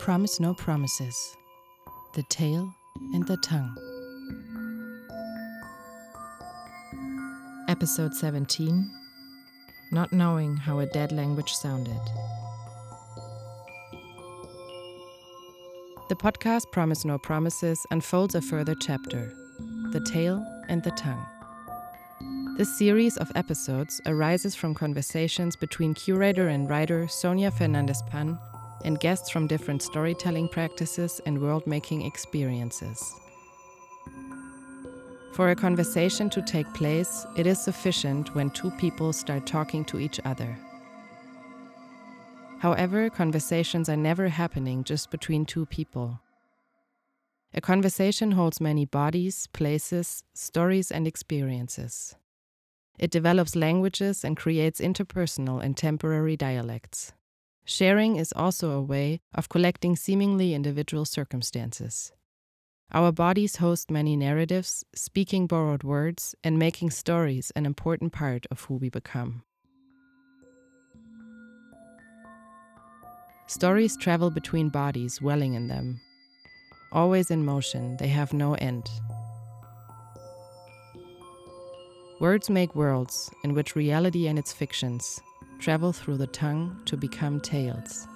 Promise No Promises The Tale and the Tongue. Episode 17 Not Knowing How a Dead Language Sounded. The podcast Promise No Promises unfolds a further chapter The Tale and the Tongue. This series of episodes arises from conversations between curator and writer Sonia Fernández Pan and guests from different storytelling practices and world making experiences. For a conversation to take place, it is sufficient when two people start talking to each other. However, conversations are never happening just between two people. A conversation holds many bodies, places, stories, and experiences. It develops languages and creates interpersonal and temporary dialects. Sharing is also a way of collecting seemingly individual circumstances. Our bodies host many narratives, speaking borrowed words, and making stories an important part of who we become. Stories travel between bodies, welling in them. Always in motion, they have no end. Words make worlds in which reality and its fictions travel through the tongue to become tales.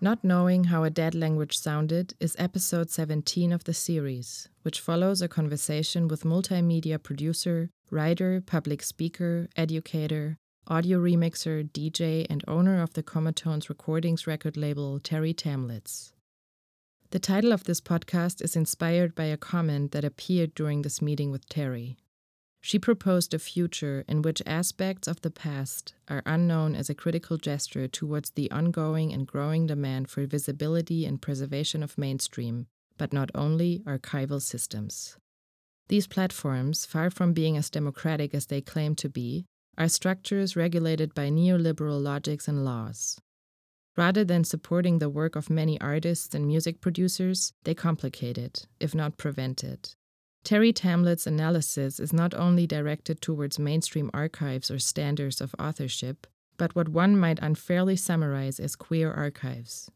Not Knowing How a Dead Language Sounded is episode 17 of the series, which follows a conversation with multimedia producer, writer, public speaker, educator, audio remixer, DJ, and owner of the Comatonse Recordings record label, Terre Thaemlitz. The title of this podcast is inspired by a comment that appeared during this meeting with Terre. She proposed a future in which aspects of the past are unknown as a critical gesture towards the ongoing and growing demand for visibility and preservation of mainstream, but not only archival systems. These platforms, far from being as democratic as they claim to be, are structures regulated by neoliberal logics and laws. Rather than supporting the work of many artists and music producers, they complicate it, if not prevent it. Terre Thaemlitz's analysis is not only directed towards mainstream archives or standards of authorship, but what one might unfairly summarize as queer archives.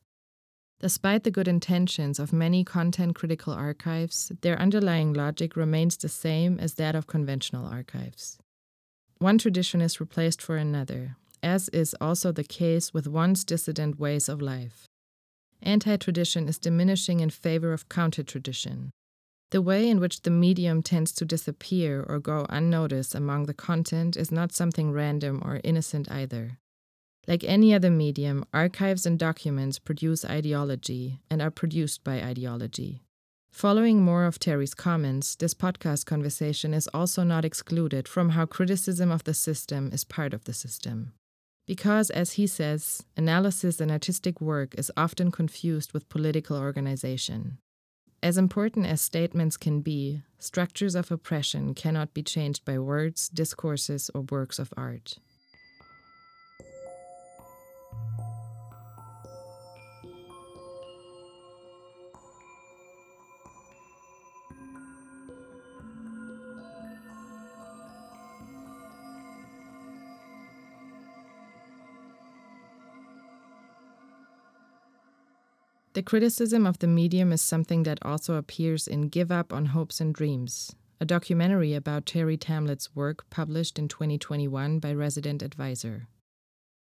Despite the good intentions of many content critical archives, their underlying logic remains the same as that of conventional archives. One tradition is replaced for another, as is also the case with once dissident ways of life. Anti tradition is diminishing in favor of counter tradition. The way in which the medium tends to disappear or go unnoticed among the content is not something random or innocent either. Like any other medium, archives and documents produce ideology and are produced by ideology. Following more of Terre's comments, this podcast conversation is also not excluded from how criticism of the system is part of the system. Because, as he says, analysis and artistic work is often confused with political organization. As important as statements can be, structures of oppression cannot be changed by words, discourses, or works of art. The criticism of the medium is something that also appears in Give Up on Hopes and Dreams, a documentary about Terre Thaemlitz's work published in 2021 by Resident Advisor.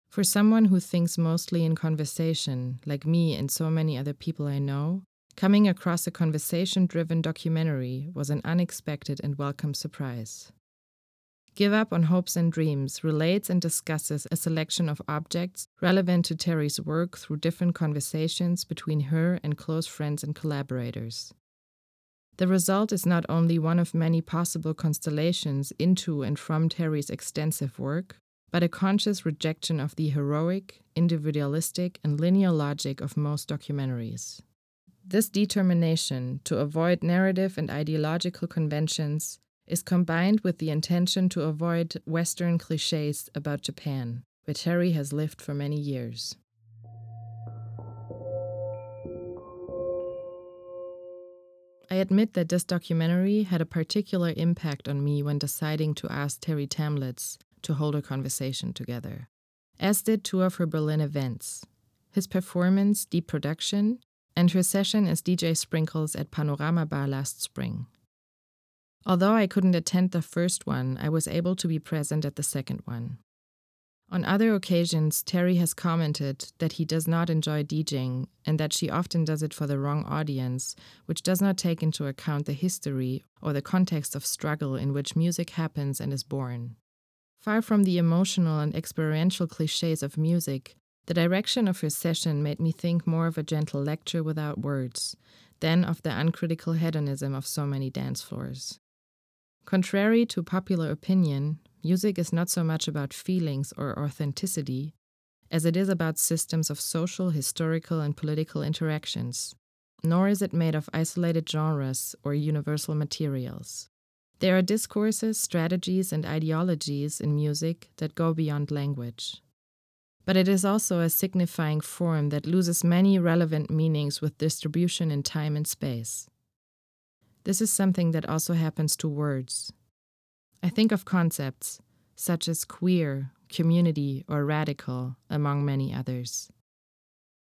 For someone who thinks mostly in conversation, like me and so many other people I know, coming across a conversation driven documentary was an unexpected and welcome surprise. Give Up on Hopes and Dreams relates and discusses a selection of objects relevant to Terre's work through different conversations between her and close friends and collaborators. The result is not only one of many possible constellations into and from Terre's extensive work, but a conscious rejection of the heroic, individualistic, and linear logic of most documentaries. This determination to avoid narrative and ideological conventions is combined with the intention to avoid Western cliches about Japan, where Terre has lived for many years. I admit that this documentary had a particular impact on me when deciding to ask Terre Thaemlitz to hold a conversation together, as did two of her Berlin events his performance, Deproduction, and her session as DJ Sprinkles at Panorama Bar last spring. Although I couldn't attend the first one, I was able to be present at the second one. On other occasions, Terre has commented that he does not enjoy DJing and that she often does it for the wrong audience, which does not take into account the history or the context of struggle in which music happens and is born. Far from the emotional and experiential cliches of music, the direction of her session made me think more of a gentle lecture without words than of the uncritical hedonism of so many dance floors. Contrary to popular opinion, Music is not so much about feelings or authenticity as it is about systems of social, historical, and political interactions, nor is it made of isolated genres or universal materials. There are discourses, strategies, and ideologies in music that go beyond language. But it is also a signifying form that loses many relevant meanings with distribution in time and space. This is something that also happens to words. I think of concepts such as queer, community, or radical, among many others.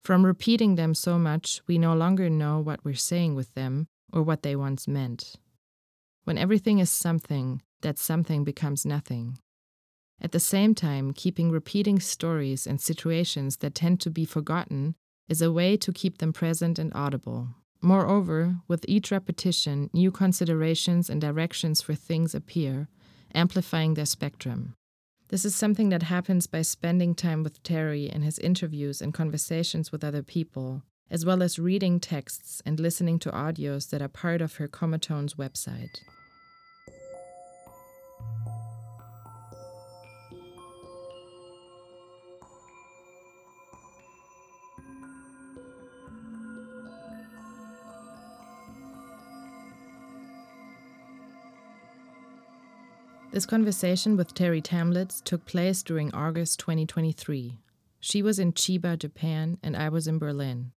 From repeating them so much, we no longer know what we're saying with them or what they once meant. When everything is something, that something becomes nothing. At the same time, keeping repeating stories and situations that tend to be forgotten is a way to keep them present and audible. Moreover, with each repetition, new considerations and directions for things appear, amplifying their spectrum. This is something that happens by spending time with Terre in his interviews and conversations with other people, as well as reading texts and listening to audios that are part of her Comatonse website. This conversation with Terre Thaemlitz took place during August 2023. She was in Chiba, Japan, and I was in Berlin.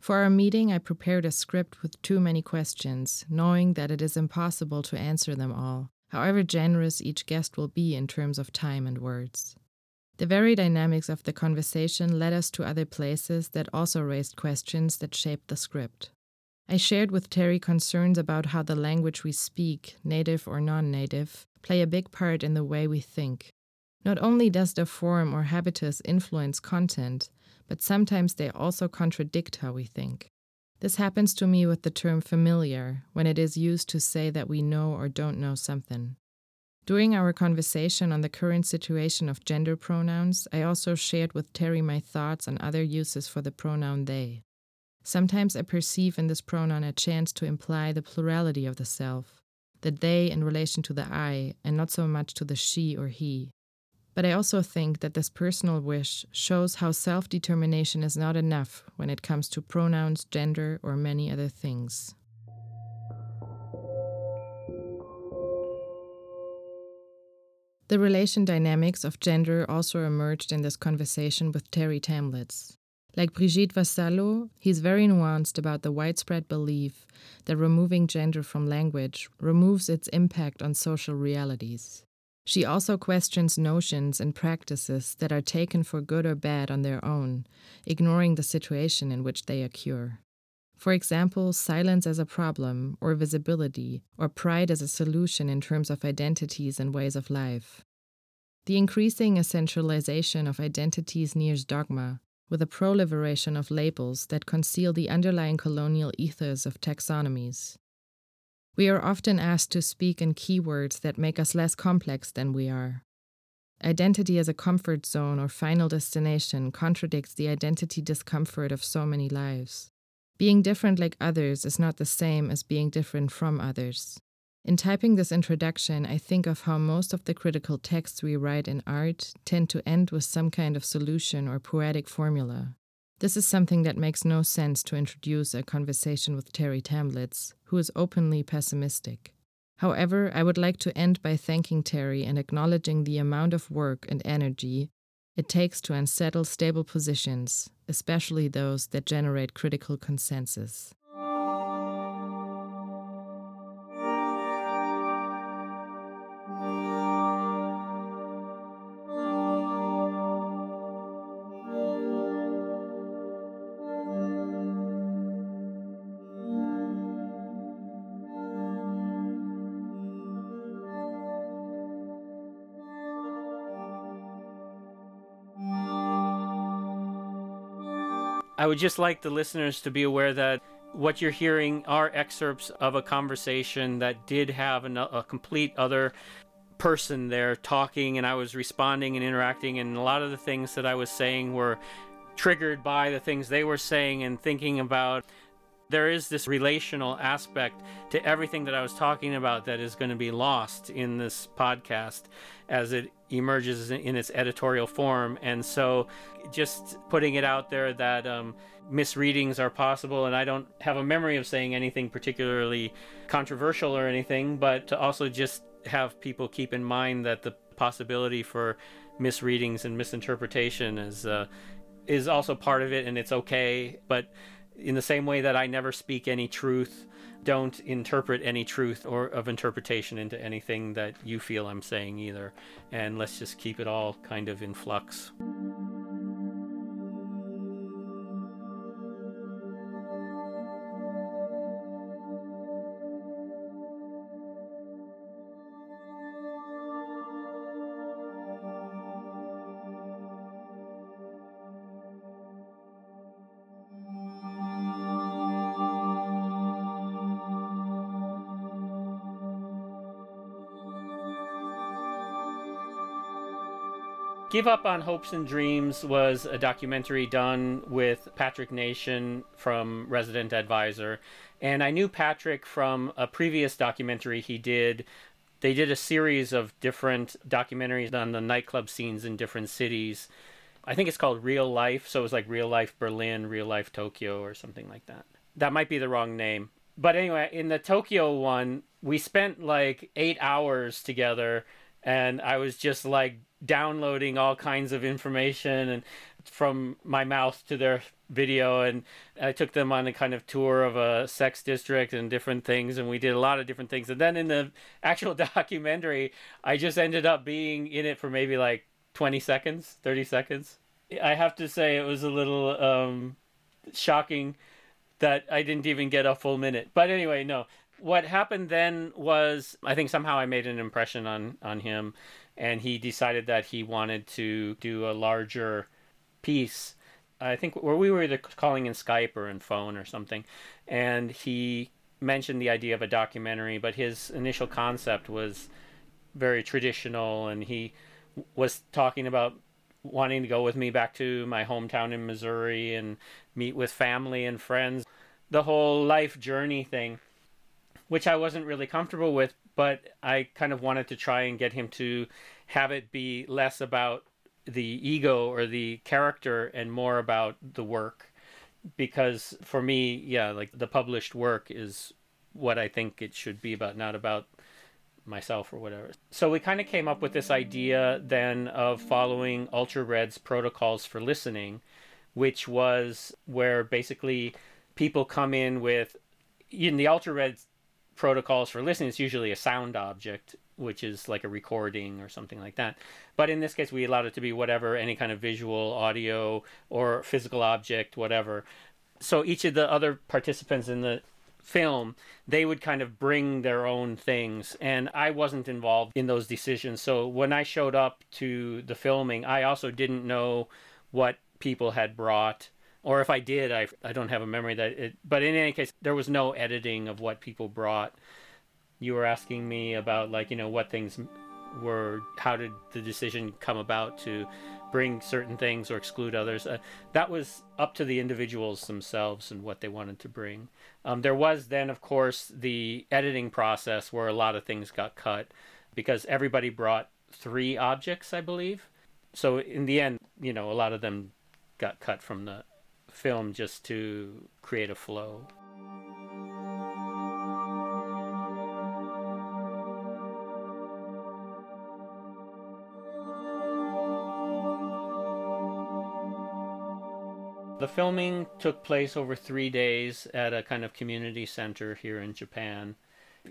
For our meeting, I prepared a script with too many questions, knowing that it is impossible to answer them all, however generous each guest will be in terms of time and words. The very dynamics of the conversation led us to other places that also raised questions that shaped the script. I shared with Terre concerns about how the language we speak, native or non native, play a big part in the way we think. Not only does the form or habitus influence content, but sometimes they also contradict how we think. This happens to me with the term familiar when it is used to say that we know or don't know something. During our conversation on the current situation of gender pronouns, I also shared with Terre my thoughts on other uses for the pronoun they. Sometimes I perceive in this pronoun a chance to imply the plurality of the self, the they in relation to the I, and not so much to the she or he. But I also think that this personal wish shows how self determination is not enough when it comes to pronouns, gender, or many other things. The relation dynamics of gender also emerged in this conversation with Terre Thaemlitz. Like Brigitte Vasallo, he's very nuanced about the widespread belief that removing gender from language removes its impact on social realities. She also questions notions and practices that are taken for good or bad on their own, ignoring the situation in which they occur. For example, silence as a problem, or visibility, or pride as a solution in terms of identities and ways of life. The increasing essentialization of identities nears dogma, with a proliferation of labels that conceal the underlying colonial ethos of taxonomies. We are often asked to speak in keywords that make us less complex than we are. Identity as a comfort zone or final destination contradicts the identity discomfort of so many lives. Being different like others is not the same as being different from others. In typing this introduction, I think of how most of the critical texts we write in art tend to end with some kind of solution or poetic formula. This is something that makes no sense to introduce a conversation with Terre Thaemlitz, who is openly pessimistic. However, I would like to end by thanking Terre and acknowledging the amount of work and energy it takes to unsettle stable positions, especially those that generate critical consensus. I would just like the listeners to be aware that what you're hearing are excerpts of a conversation that did have a, a complete other person there talking, and I was responding and interacting, and a lot of the things that I was saying were triggered by the things they were saying and thinking about. There is this relational aspect to everything that I was talking about that is going to be lost in this podcast as it emerges in its editorial form. And so, just putting it out there that um, misreadings are possible, and I don't have a memory of saying anything particularly controversial or anything, but to also just have people keep in mind that the possibility for misreadings and misinterpretation is uh, is also part of it, and it's okay. But in the same way that I never speak any truth, don't interpret any truth or of interpretation into anything that you feel I'm saying either. And let's just keep it all kind of in flux. Give Up on Hopes and Dreams was a documentary done with Patrick Nation from Resident Advisor. And I knew Patrick from a previous documentary he did. They did a series of different documentaries on the nightclub scenes in different cities. I think it's called Real Life. So it was like Real Life Berlin, Real Life Tokyo, or something like that. That might be the wrong name. But anyway, in the Tokyo one, we spent like eight hours together. And I was just like downloading all kinds of information and from my mouth to their video and I took them on a kind of tour of a sex district and different things and we did a lot of different things. And then in the actual documentary I just ended up being in it for maybe like 20 seconds 30 seconds. I have to say it was a little um, shocking that I didn't even get a full minute. But anyway no what happened then was I think somehow I made an impression on on him and he decided that he wanted to do a larger piece. I think where we were either calling in Skype or in phone or something, and he mentioned the idea of a documentary, but his initial concept was very traditional, and he was talking about wanting to go with me back to my hometown in Missouri and meet with family and friends, the whole life journey thing, which I wasn't really comfortable with but I kind of wanted to try and get him to have it be less about the ego or the character and more about the work because for me yeah like the published work is what I think it should be about not about myself or whatever. So we kind of came up with this idea then of following Ultra Red's protocols for listening, which was where basically people come in with in the Ultra Red protocols for listening, it's usually a sound object, which is like a recording or something like that. But in this case, we allowed it to be whatever, any kind of visual, audio, or physical object, whatever. So each of the other participants in the film, they would kind of bring their own things. And I wasn't involved in those decisions. So when I showed up to the filming, I also didn't know what people had brought or if I did, I I don't have a memory that it. But in any case, there was no editing of what people brought. You were asking me about like you know what things were. How did the decision come about to bring certain things or exclude others? Uh, that was up to the individuals themselves and what they wanted to bring. Um, there was then, of course, the editing process where a lot of things got cut because everybody brought three objects, I believe. So in the end, you know, a lot of them got cut from the film just to create a flow. The filming took place over three days at a kind of community center here in Japan.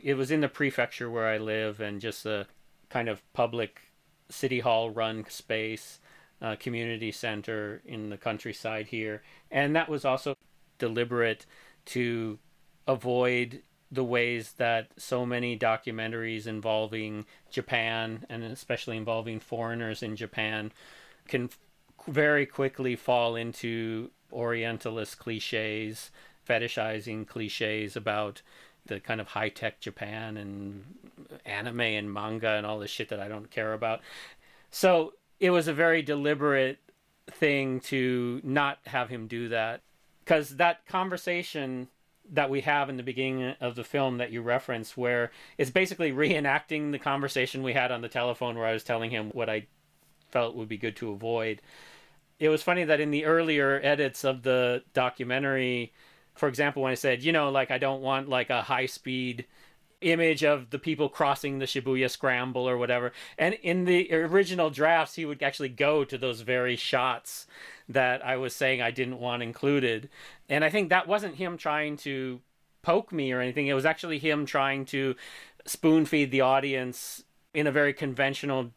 It was in the prefecture where I live and just a kind of public city hall run space uh, community center in the countryside here. And that was also deliberate to avoid the ways that so many documentaries involving Japan and especially involving foreigners in Japan can very quickly fall into Orientalist cliches, fetishizing cliches about the kind of high tech Japan and anime and manga and all this shit that I don't care about. So it was a very deliberate thing to not have him do that because that conversation that we have in the beginning of the film that you reference where it's basically reenacting the conversation we had on the telephone where I was telling him what I felt would be good to avoid. It was funny that in the earlier edits of the documentary, for example, when I said, you know, like I don't want like a high speed image of the people crossing the Shibuya Scramble or whatever. And in the original drafts, he would actually go to those very shots that I was saying I didn't want included. And I think that wasn't him trying to poke me or anything. It was actually him trying to spoon feed the audience in a very conventional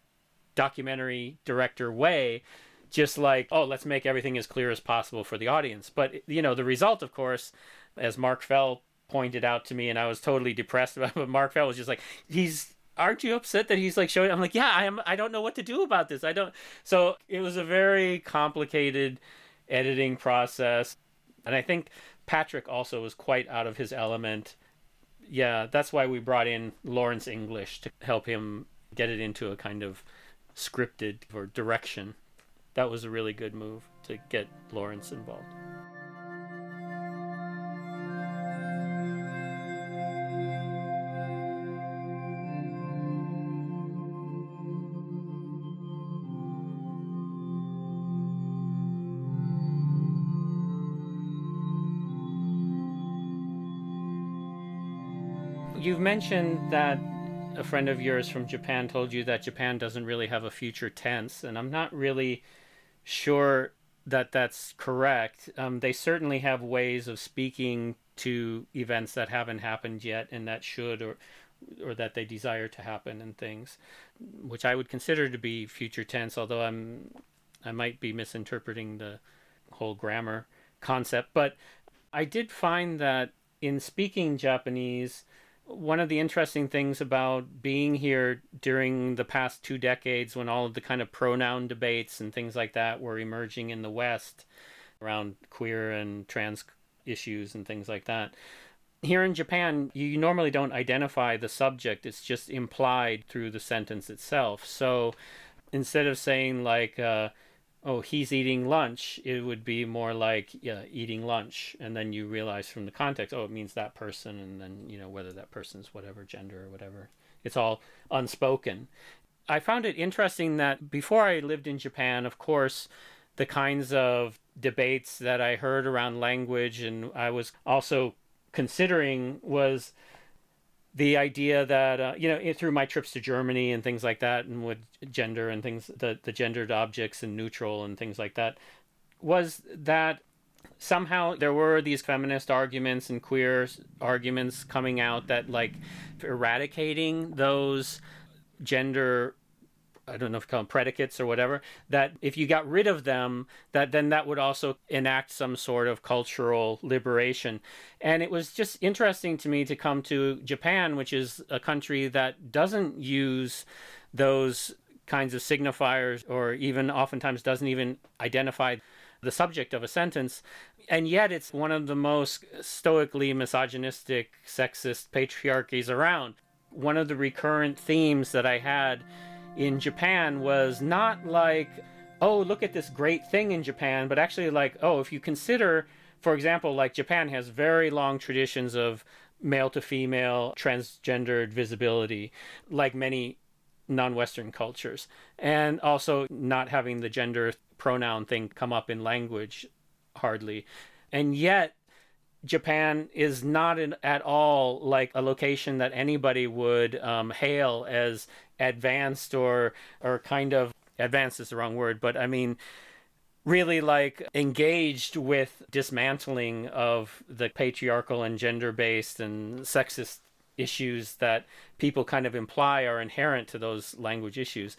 documentary director way just like oh let's make everything as clear as possible for the audience but you know the result of course as mark fell pointed out to me and i was totally depressed about it but mark fell was just like he's aren't you upset that he's like showing i'm like yeah i am i don't know what to do about this i don't so it was a very complicated editing process and i think patrick also was quite out of his element yeah that's why we brought in lawrence english to help him get it into a kind of scripted or direction. That was a really good move to get Lawrence involved. You've mentioned that a friend of yours from Japan told you that Japan doesn't really have a future tense, and I'm not really sure that that's correct. Um, they certainly have ways of speaking to events that haven't happened yet and that should or or that they desire to happen and things, which I would consider to be future tense. Although I'm I might be misinterpreting the whole grammar concept, but I did find that in speaking Japanese one of the interesting things about being here during the past two decades when all of the kind of pronoun debates and things like that were emerging in the West around queer and trans issues and things like that. Here in Japan, you normally don't identify the subject, it's just implied through the sentence itself. So instead of saying, like, uh, oh, he's eating lunch, it would be more like yeah, eating lunch. And then you realize from the context, oh, it means that person. And then, you know, whether that person's whatever gender or whatever. It's all unspoken. I found it interesting that before I lived in Japan, of course, the kinds of debates that I heard around language and I was also considering was the idea that uh, you know through my trips to Germany and things like that, and with gender and things, the the gendered objects and neutral and things like that, was that somehow there were these feminist arguments and queer arguments coming out that like eradicating those gender I don't know if you call them predicates or whatever, that if you got rid of them, that then that would also enact some sort of cultural liberation. And it was just interesting to me to come to Japan, which is a country that doesn't use those kinds of signifiers or even oftentimes doesn't even identify the subject of a sentence. And yet it's one of the most stoically misogynistic, sexist patriarchies around. One of the recurrent themes that I had in Japan was not like, oh, look at this great thing in Japan, but actually like, oh, if you consider, for example, like Japan has very long traditions of male to female transgendered visibility, like many non Western cultures, and also not having the gender pronoun thing come up in language hardly. And yet, Japan is not in, at all like a location that anybody would um, hail as advanced or or kind of advanced is the wrong word, but I mean really like engaged with dismantling of the patriarchal and gender based and sexist issues that people kind of imply are inherent to those language issues.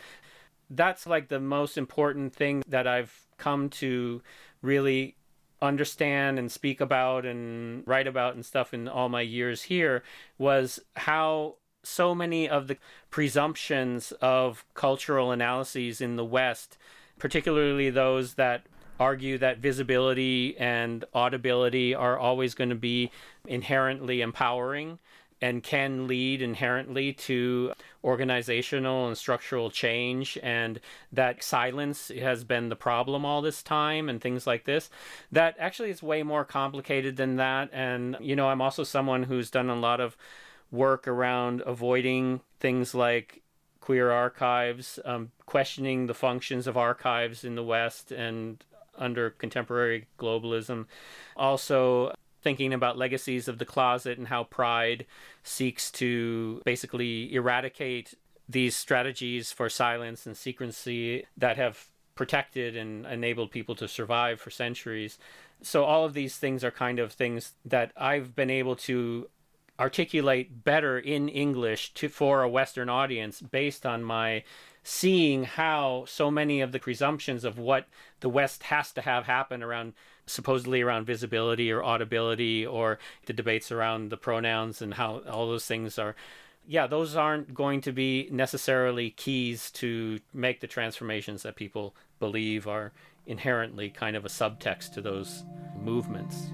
That's like the most important thing that I've come to really understand and speak about and write about and stuff in all my years here was how so many of the presumptions of cultural analyses in the West, particularly those that argue that visibility and audibility are always going to be inherently empowering and can lead inherently to organizational and structural change and that silence has been the problem all this time and things like this that actually is way more complicated than that. And you know i'm also someone who's done a lot of work around avoiding things like queer archives um, questioning the functions of archives in the west and under contemporary globalism also thinking about legacies of the closet and how pride seeks to basically eradicate these strategies for silence and secrecy that have protected and enabled people to survive for centuries. So, all of these things are kind of things that I've been able to articulate better in English to for a Western audience based on my seeing how so many of the presumptions of what the West has to have happen around supposedly around visibility or audibility or the debates around the pronouns and how all those things are yeah those aren't going to be necessarily keys to make the transformations that people believe are inherently kind of a subtext to those movements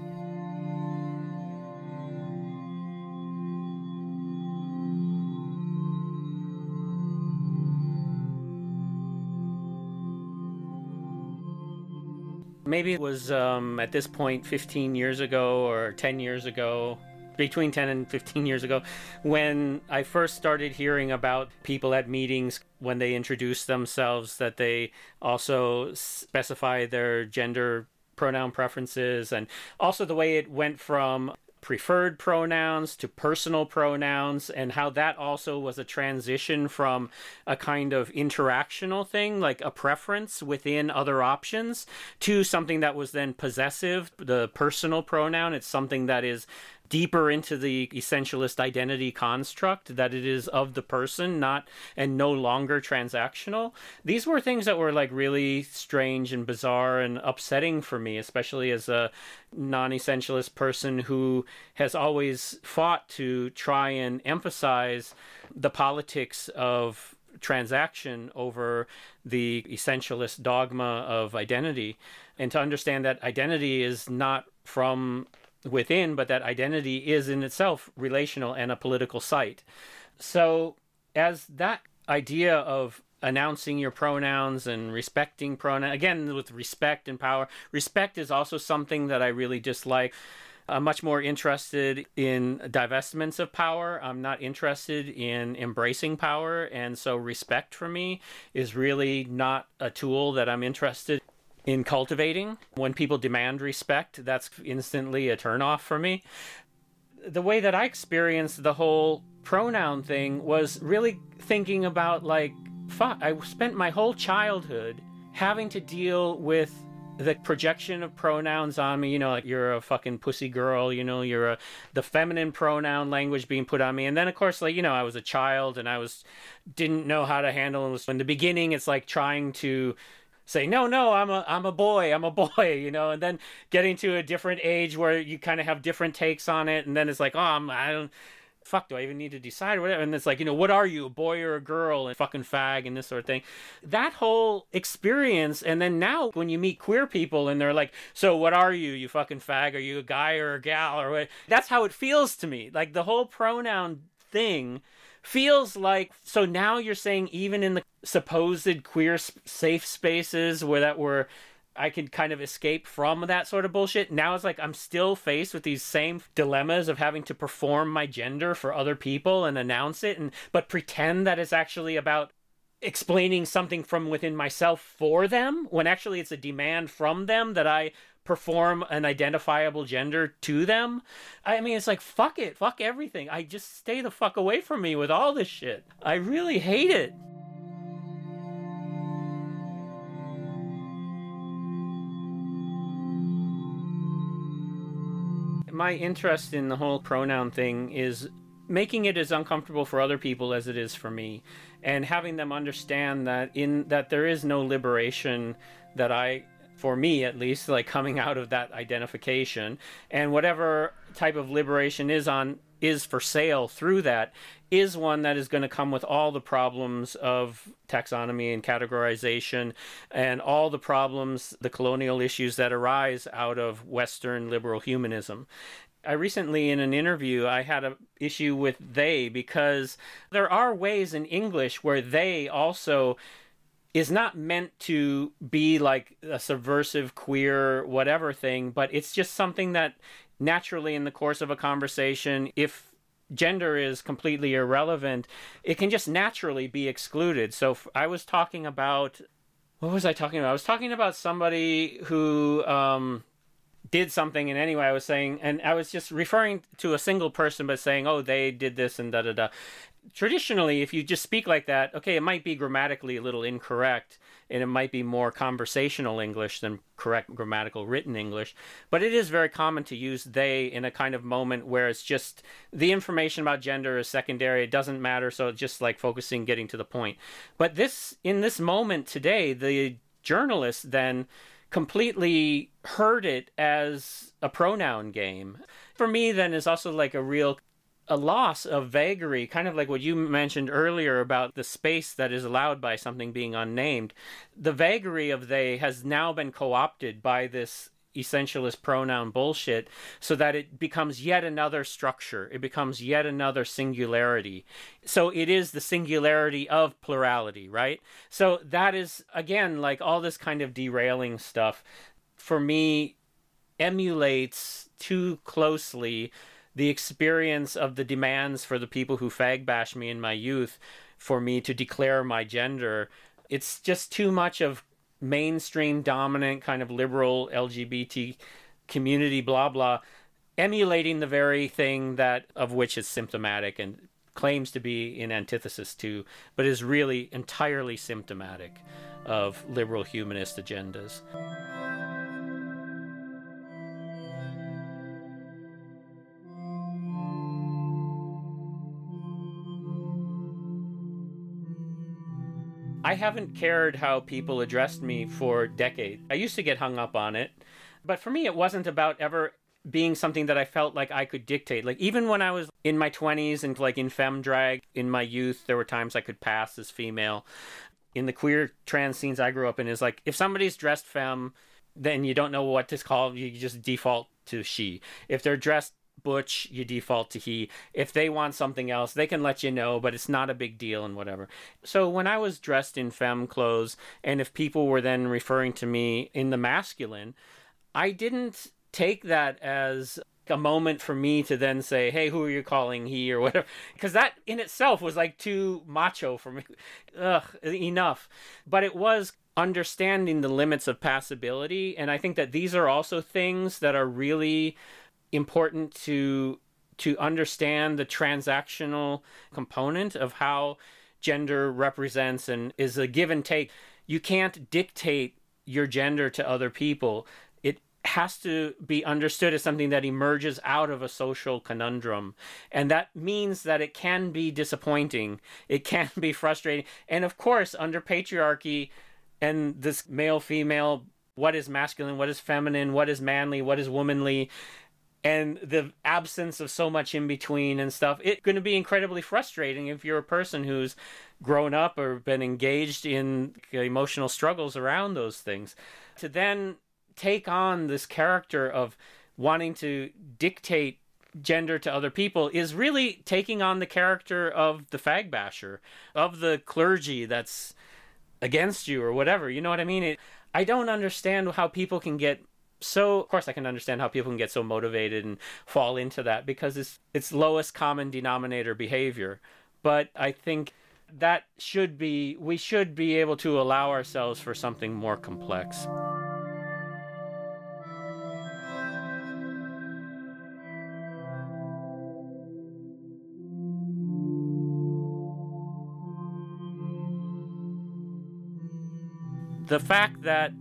maybe it was um, at this point 15 years ago or 10 years ago between 10 and 15 years ago when i first started hearing about people at meetings when they introduce themselves that they also specify their gender pronoun preferences and also the way it went from preferred pronouns to personal pronouns and how that also was a transition from a kind of interactional thing like a preference within other options to something that was then possessive the personal pronoun. It's something that is deeper into the essentialist identity construct that it is of the person not and no longer transactional. These were things that were like really strange and bizarre and upsetting for me especially as a non-essentialist person who has always fought to try and emphasize the politics of transaction over the essentialist dogma of identity. And to understand that identity is not from within, but that identity is in itself relational and a political site. So, as that idea of announcing your pronouns and respecting pronouns, again, with respect and power, respect is also something that I really dislike. I'm much more interested in divestments of power. I'm not interested in embracing power. And so, respect for me is really not a tool that I'm interested in cultivating. When people demand respect, that's instantly a turnoff for me. The way that I experienced the whole pronoun thing was really thinking about like, fuck, I spent my whole childhood having to deal with the projection of pronouns on me, you know, like you're a fucking pussy girl, you know, you're a the feminine pronoun language being put on me. And then of course like, you know, I was a child and I was didn't know how to handle it. In the beginning it's like trying to say no no i'm a i'm a boy i'm a boy you know and then getting to a different age where you kind of have different takes on it and then it's like oh I'm, i don't fuck do i even need to decide or whatever and it's like you know what are you a boy or a girl and fucking fag and this sort of thing? That whole experience and then now when you meet queer people and they're like so what are you you fucking fag? Are you a guy or a gal or what? That's how it feels to me. Like the whole pronoun thing feels like so now you're saying even in the supposed queer safe spaces where that were I could kind of escape from that sort of bullshit. Now it's like I'm still faced with these same dilemmas of having to perform my gender for other people and announce it and but pretend that it's actually about explaining something from within myself for them when actually it's a demand from them that I perform an identifiable gender to them. I mean, it's like, fuck it, fuck everything. I just stay the fuck away from me with all this shit. I really hate it. My interest in the whole pronoun thing is making it as uncomfortable for other people as it is for me and having them understand that in that there is no liberation that I for me at least like coming out of that identification and whatever type of liberation is on is for sale through that is one that is going to come with all the problems of taxonomy and categorization and all the problems, the colonial issues that arise out of Western liberal humanism. I recently, in an interview, I had an issue with they because there are ways in English where they also is not meant to be like a subversive, queer, whatever thing, but it's just something that naturally in the course of a conversation, if gender is completely irrelevant, it can just naturally be excluded. So I was talking about what was I talking about? I was talking about somebody who um, did something in any way. I was saying, and I was just referring to a single person, but saying, "Oh, they did this and da da da." Traditionally, if you just speak like that, okay, it might be grammatically a little incorrect, and it might be more conversational English than correct grammatical written English. But it is very common to use they in a kind of moment where it's just the information about gender is secondary. It doesn't matter. So it's just like focusing, getting to the point. But this, in this moment today, the journalist then completely heard it as a pronoun game. For me, then, is also like a real a loss of vagary, kind of like what you mentioned earlier about the space that is allowed by something being unnamed. The vagary of they has now been co opted by this essentialist pronoun bullshit so that it becomes yet another structure. It becomes yet another singularity. So it is the singularity of plurality, right? So that is, again, like all this kind of derailing stuff for me emulates too closely the experience of the demands for the people who fag bash me in my youth for me to declare my gender. It's just too much of mainstream dominant kind of liberal LGBT community blah blah emulating the very thing that of which is symptomatic and claims to be in antithesis to but is really entirely symptomatic of liberal humanist agendas. I haven't cared how people addressed me for decades. I used to get hung up on it, but for me, it wasn't about ever being something that I felt like I could dictate. Like even when I was in my 20s and like in fem drag in my youth, there were times I could pass as female. In the queer trans scenes I grew up in is like if somebody's dressed femme, then you don't know what to call, you just default to she. If they're dressed butch you default to he if they want something else they can let you know but it's not a big deal and whatever so when i was dressed in femme clothes and if people were then referring to me in the masculine i didn't take that as a moment for me to then say, "Hey, who are you calling he or whatever?" Because that in itself was like too macho for me. Ugh, enough. But it was understanding the limits of passability, and I think that these are also things that are really important to to understand the transactional component of how gender represents and is a give and take. You can't dictate your gender to other people. It has to be understood as something that emerges out of a social conundrum. And that means that it can be disappointing, it can be frustrating. And of course, under patriarchy and this male female, what is masculine, what is feminine, what is manly, what is womanly, and the absence of so much in between and stuff it's going to be incredibly frustrating if you're a person who's grown up or been engaged in emotional struggles around those things. To then take on this character of wanting to dictate gender to other people is really taking on the character of the fag basher of the clergy that's against you or whatever you know what i mean? It, i don't understand how people can get so of course I can understand how people can get so motivated and fall into that because it's it's lowest common denominator behavior. But I think that should be we should be able to allow ourselves for something more complex. The fact that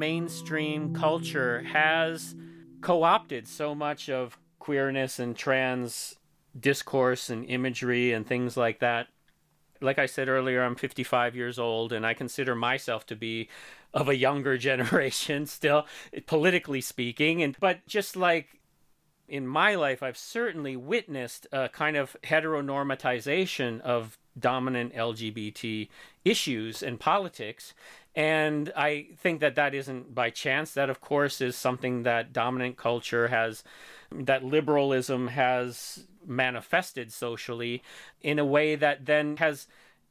mainstream culture has co opted so much of queerness and trans discourse and imagery and things like that. Like I said earlier, I'm 55 years old and I consider myself to be of a younger generation still, politically speaking. And but just like in my life, I've certainly witnessed a kind of heteronormatization of dominant LGBT issues and politics. And I think that that isn't by chance. That, of course, is something that dominant culture has, that liberalism has manifested socially in a way that then has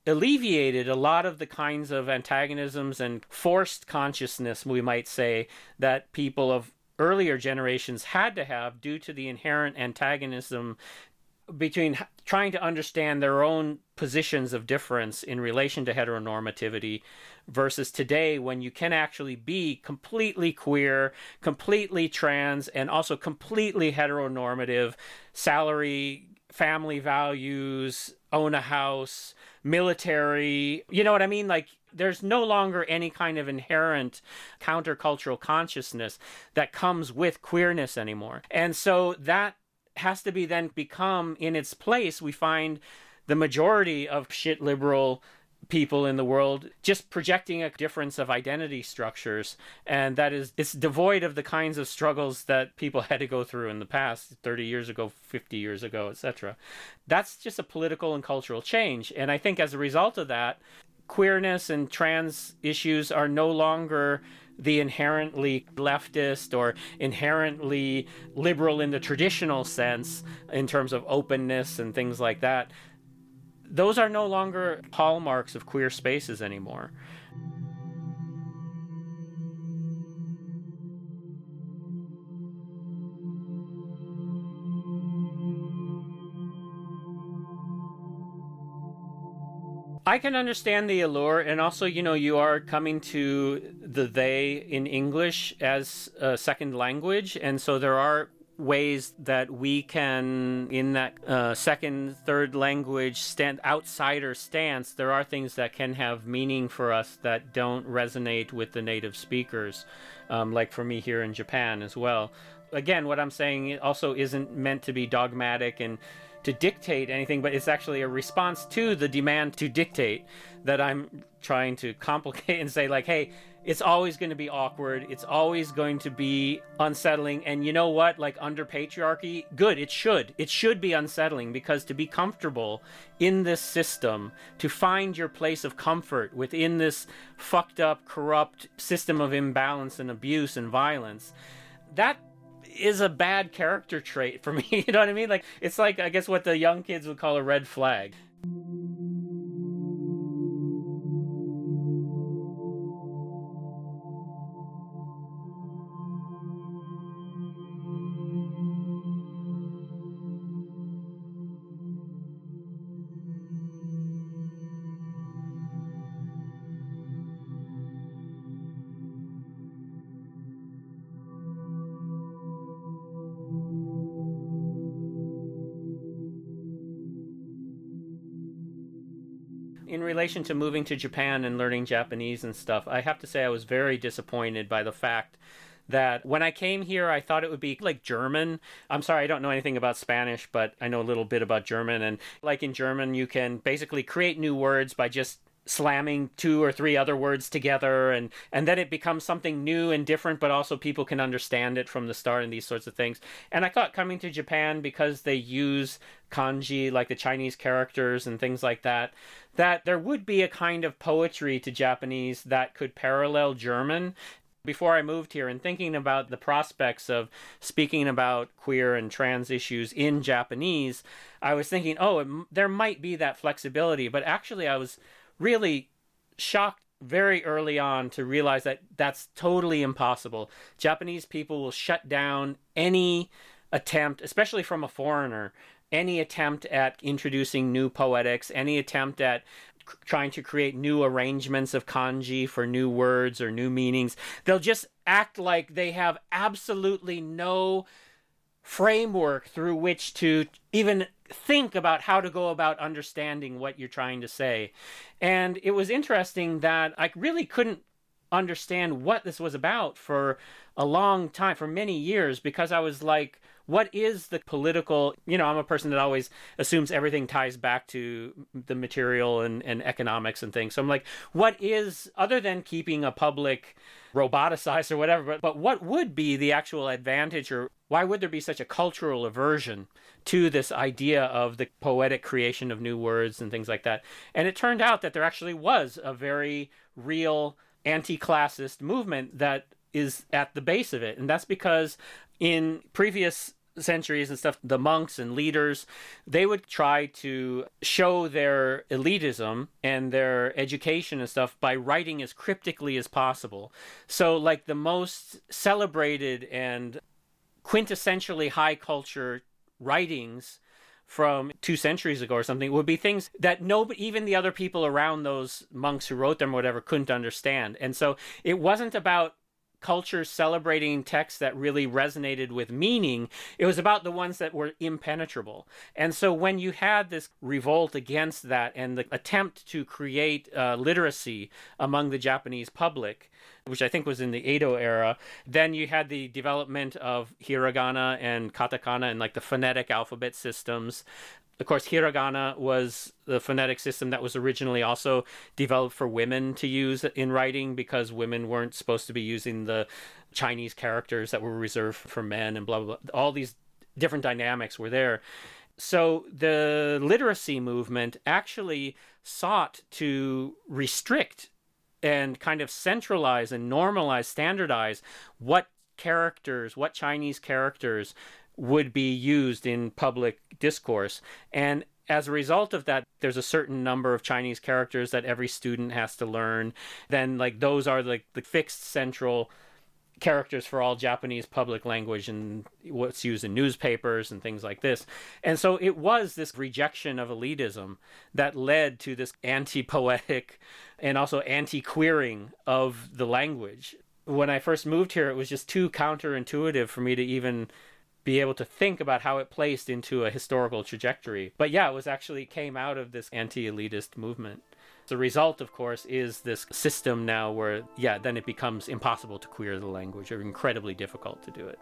alleviated a lot of the kinds of antagonisms and forced consciousness, we might say, that people of earlier generations had to have due to the inherent antagonism between trying to understand their own positions of difference in relation to heteronormativity versus today when you can actually be completely queer, completely trans, and also completely heteronormative, salary, family values, own a house, military. You know what I mean? Like, there's no longer any kind of inherent countercultural consciousness that comes with queerness anymore. And so that has to be then become in its place. We find the majority of shit liberal people in the world just projecting a difference of identity structures and that is it's devoid of the kinds of struggles that people had to go through in the past 30 years ago 50 years ago etc that's just a political and cultural change and i think as a result of that queerness and trans issues are no longer the inherently leftist or inherently liberal in the traditional sense in terms of openness and things like that those are no longer hallmarks of queer spaces anymore. I can understand the allure, and also, you know, you are coming to the they in English as a second language, and so there are ways that we can, in that uh, second, third language stand outsider stance, there are things that can have meaning for us that don't resonate with the native speakers, um, like for me here in Japan as well. Again, what I'm saying also isn't meant to be dogmatic and to dictate anything, but it's actually a response to the demand to dictate that I'm trying to complicate and say, like, hey, it's always going to be awkward. It's always going to be unsettling. And you know what? Like under patriarchy, good. It should. It should be unsettling because to be comfortable in this system, to find your place of comfort within this fucked up, corrupt system of imbalance and abuse and violence, that is a bad character trait for me. you know what I mean? Like, it's like, I guess, what the young kids would call a red flag. Relation to moving to Japan and learning Japanese and stuff, I have to say I was very disappointed by the fact that when I came here, I thought it would be like German. I'm sorry, I don't know anything about Spanish, but I know a little bit about German. And like in German, you can basically create new words by just slamming two or three other words together and and then it becomes something new and different but also people can understand it from the start and these sorts of things and i thought coming to japan because they use kanji like the chinese characters and things like that that there would be a kind of poetry to japanese that could parallel german before I moved here and thinking about the prospects of speaking about queer and trans issues in Japanese, I was thinking, oh, it, there might be that flexibility. But actually, I was really shocked very early on to realize that that's totally impossible. Japanese people will shut down any attempt, especially from a foreigner, any attempt at introducing new poetics, any attempt at trying to create new arrangements of kanji for new words or new meanings. They'll just act like they have absolutely no framework through which to even think about how to go about understanding what you're trying to say. And it was interesting that I really couldn't understand what this was about for a long time, for many years, because I was like, what is the political you know i'm a person that always assumes everything ties back to the material and, and economics and things. So i'm like what is other than keeping a public roboticized or whatever but, but what would be the actual advantage or why would there be such a cultural aversion to this idea of the poetic creation of new words and things like that? And it turned out that there actually was a very real anti-classist movement that is at the base of it and that's because in previous centuries and stuff, the monks and leaders, they would try to show their elitism and their education and stuff by writing as cryptically as possible. So, like the most celebrated and quintessentially high culture writings from two centuries ago or something would be things that no even the other people around those monks who wrote them or whatever couldn't understand. And so it wasn't about culture celebrating texts that really resonated with meaning. It was about the ones that were impenetrable. And so when you had this revolt against that and the attempt to create uh, literacy among the Japanese public, which I think was in the Edo era, then you had the development of hiragana and katakana and like the phonetic alphabet systems of course, hiragana was the phonetic system that was originally also developed for women to use in writing because women weren't supposed to be using the Chinese characters that were reserved for men and blah, blah, blah. All these different dynamics were there. So the literacy movement actually sought to restrict and kind of centralize and normalize, standardize what characters, what Chinese characters would be used in public discourse. And as a result of that, there's a certain number of Chinese characters that every student has to learn. Then, like, those are like the fixed central characters for all Japanese public language and what's used in newspapers and things like this. And so it was this rejection of elitism that led to this anti poetic and also anti queering of the language. When I first moved here, it was just too counterintuitive for me to even be able to think about how it placed into a historical trajectory. But yeah, it was actually came out of this anti-elitist movement. The result, of course, is this system now where, yeah, then it becomes impossible to queer the language or incredibly difficult to do it.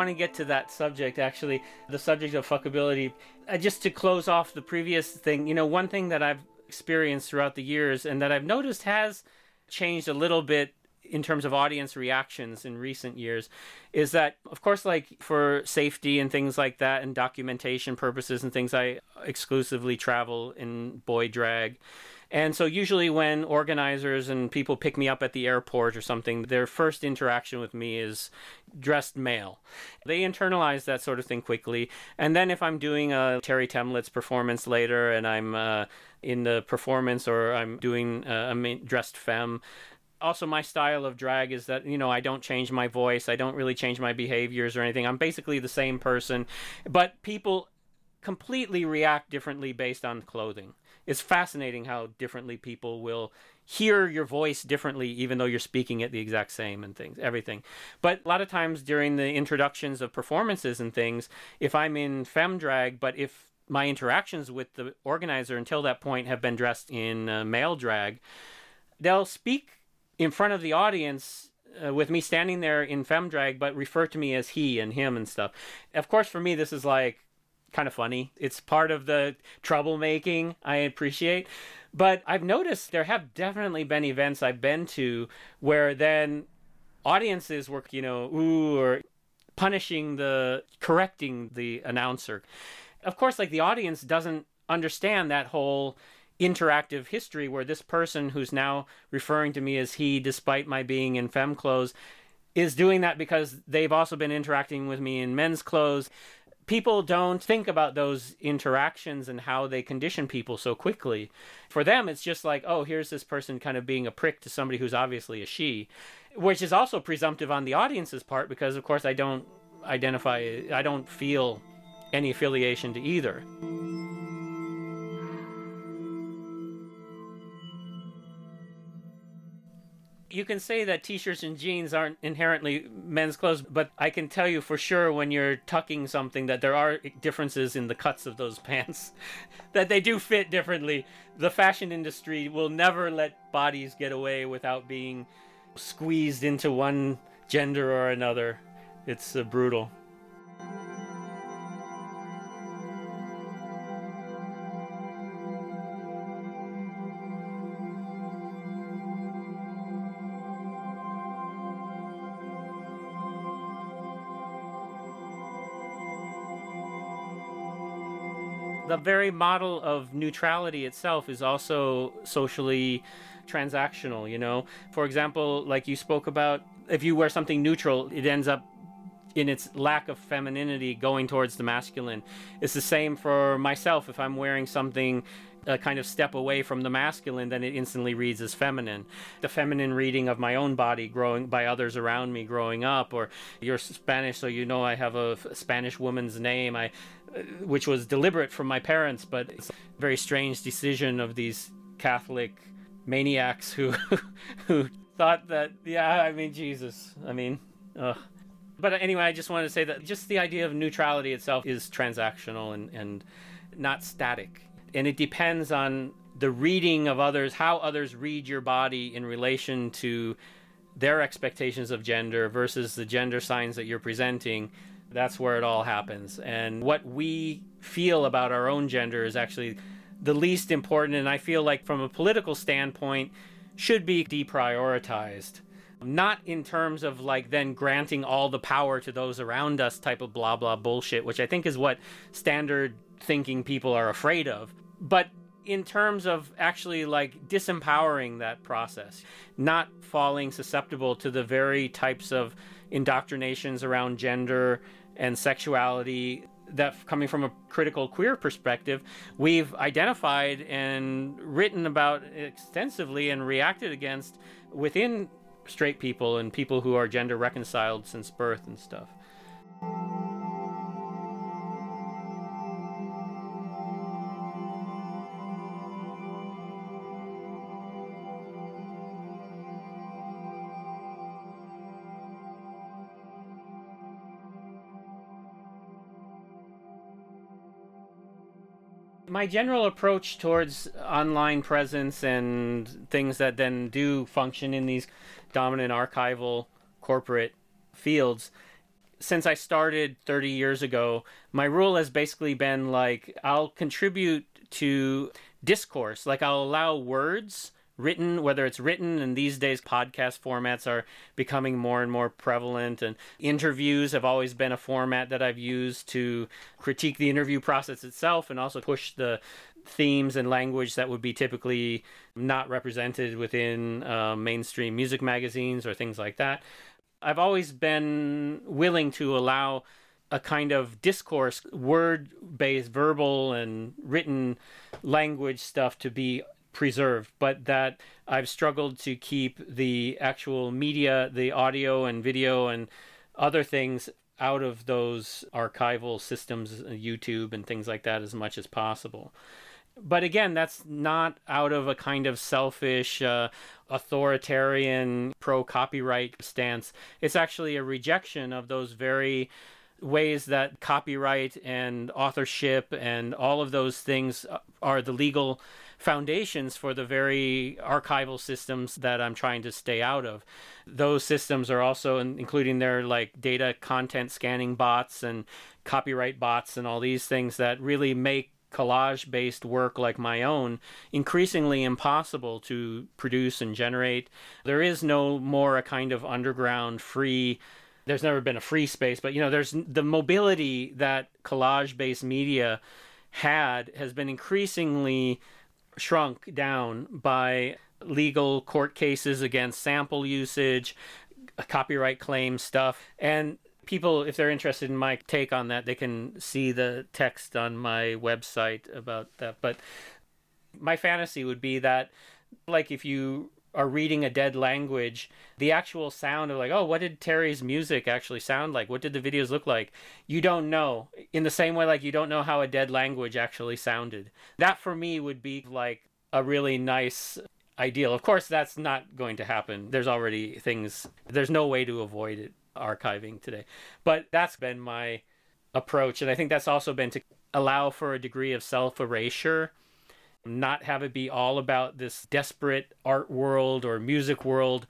Want to get to that subject actually, the subject of fuckability. Uh, just to close off the previous thing, you know, one thing that I've experienced throughout the years and that I've noticed has changed a little bit in terms of audience reactions in recent years is that of course like for safety and things like that and documentation purposes and things I exclusively travel in boy drag and so usually when organizers and people pick me up at the airport or something, their first interaction with me is dressed male. They internalize that sort of thing quickly. And then if I'm doing a Terre Thaemlitz performance later and I'm uh, in the performance or I'm doing uh, a dressed femme, also my style of drag is that you know I don't change my voice, I don't really change my behaviors or anything. I'm basically the same person, but people completely react differently based on clothing it's fascinating how differently people will hear your voice differently even though you're speaking it the exact same and things everything. But a lot of times during the introductions of performances and things if i'm in fem drag but if my interactions with the organizer until that point have been dressed in uh, male drag they'll speak in front of the audience uh, with me standing there in fem drag but refer to me as he and him and stuff. Of course for me this is like kind of funny. It's part of the troublemaking I appreciate. But I've noticed there have definitely been events I've been to where then audiences were, you know, ooh, or punishing the, correcting the announcer. Of course, like the audience doesn't understand that whole interactive history where this person who's now referring to me as he, despite my being in femme clothes, is doing that because they've also been interacting with me in men's clothes people don't think about those interactions and how they condition people so quickly. For them, it's just like, oh, here's this person kind of being a prick to somebody who's obviously a she, which is also presumptive on the audience's part because, of course, I don't identify, I don't feel any affiliation to either. You can say that t-shirts and jeans aren't inherently men's clothes but i can tell you for sure when you're tucking something that there are differences in the cuts of those pants that they do fit differently. The fashion industry will never let bodies get away without being squeezed into one gender or another. It's uh, brutal the very model of neutrality itself is also socially transactional you know for example like you spoke about if you wear something neutral it ends up in its lack of femininity going towards the masculine it's the same for myself if i'm wearing something a kind of step away from the masculine, then it instantly reads as feminine. The feminine reading of my own body growing by others around me growing up, or you're Spanish, so you know I have a Spanish woman's name. I which was deliberate from my parents, but it's a very strange decision of these Catholic maniacs who who thought that yeah, I mean Jesus, I mean, ugh. but anyway, I just wanted to say that just the idea of neutrality itself is transactional and and not static, and it depends on the reading of others, how others read your body in relation to their expectations of gender versus the gender signs that you're presenting that's where it all happens. And what we feel about our own gender is actually the least important. And I feel like, from a political standpoint, should be deprioritized. Not in terms of like then granting all the power to those around us type of blah blah bullshit, which I think is what standard thinking people are afraid of. But in terms of actually like disempowering that process, not falling susceptible to the very types of indoctrinations around gender and sexuality that coming from a critical queer perspective we've identified and written about extensively and reacted against within straight people and people who are gender reconciled since birth and stuff my general approach towards online presence and things that then do function in these dominant archival corporate fields since I started 30 years ago, my rule has basically been like I'll contribute to discourse, like I'll allow words written, whether it's written, and these days podcast formats are becoming more and more prevalent. And interviews have always been a format that I've used to critique the interview process itself and also push the themes and language that would be typically not represented within uh, mainstream music magazines or things like that. I've always been willing to allow a kind of discourse, word based, verbal, and written language stuff to be preserved, but that I've struggled to keep the actual media, the audio and video and other things out of those archival systems, YouTube and things like that, as much as possible. But again, that's not out of a kind of selfish, uh, authoritarian, pro copyright stance. It's actually a rejection of those very ways that copyright and authorship and all of those things uh, are the legal foundations for the very archival systems that I'm trying to stay out of. Those systems are also including their like data content scanning bots and copyright bots and all these things that really make collage based work like my own increasingly impossible to produce and generate. There is no more a kind of underground free there's never been a free space, but you know, there's the mobility that collage based media had has been increasingly shrunk down by legal court cases against sample usage, uh, copyright claim stuff. And people, if they're interested in my take on that, they can see the text on my website about that. But my fantasy would be that, like, if you are reading a dead language, the actual sound of like, oh, what did Terre's music actually sound like? What did the videos look like? You don't know. In the same way, like you don't know how a dead language actually sounded. That for me would be like a really nice ideal. Of course, that's not going to happen. There's already things, there's no way to avoid it archiving today. But that's been my approach. And I think that's also been to allow for a degree of self erasure, not have it be all about this desperate art world or music world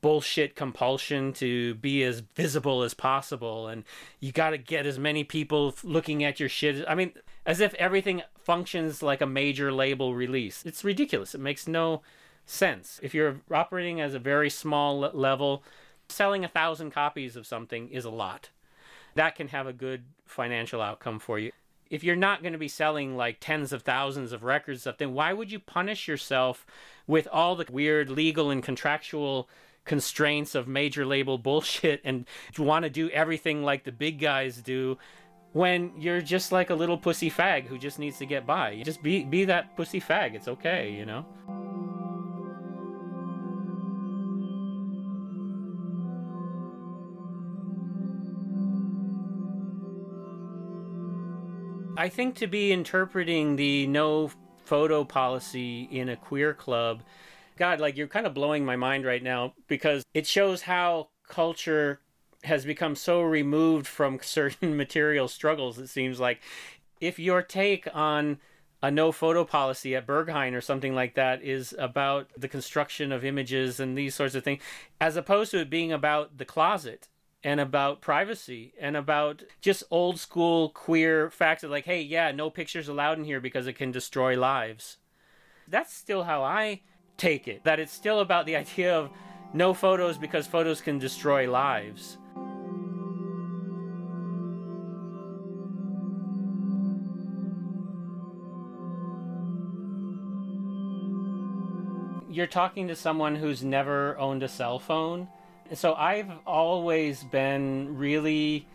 bullshit compulsion to be as visible as possible. And you got to get as many people looking at your shit i mean as if everything functions like a major label release. It's ridiculous. It makes no sense. If you're operating as a very small level selling a thousand copies of something is a lot. That can have a good financial outcome for you if you're not going to be selling like tens of thousands of records stuff then why would you punish yourself with all the weird legal and contractual constraints of major label bullshit and want to do everything like the big guys do when you're just like a little pussy fag who just needs to get by. Just be be that pussy fag. It's okay, you know. I think to be interpreting the no photo policy in a queer club God, like you're kind of blowing my mind right now because it shows how culture has become so removed from certain material struggles. It seems like if your take on a no photo policy at Berghain or something like that is about the construction of images and these sorts of things, as opposed to it being about the closet and about privacy and about just old school queer facts of like, hey, yeah, no pictures allowed in here because it can destroy lives. That's still how I take it. That it's still about the idea of no photos because photos can destroy lives. You're talking to someone who's never owned a cell phone. So I've always been really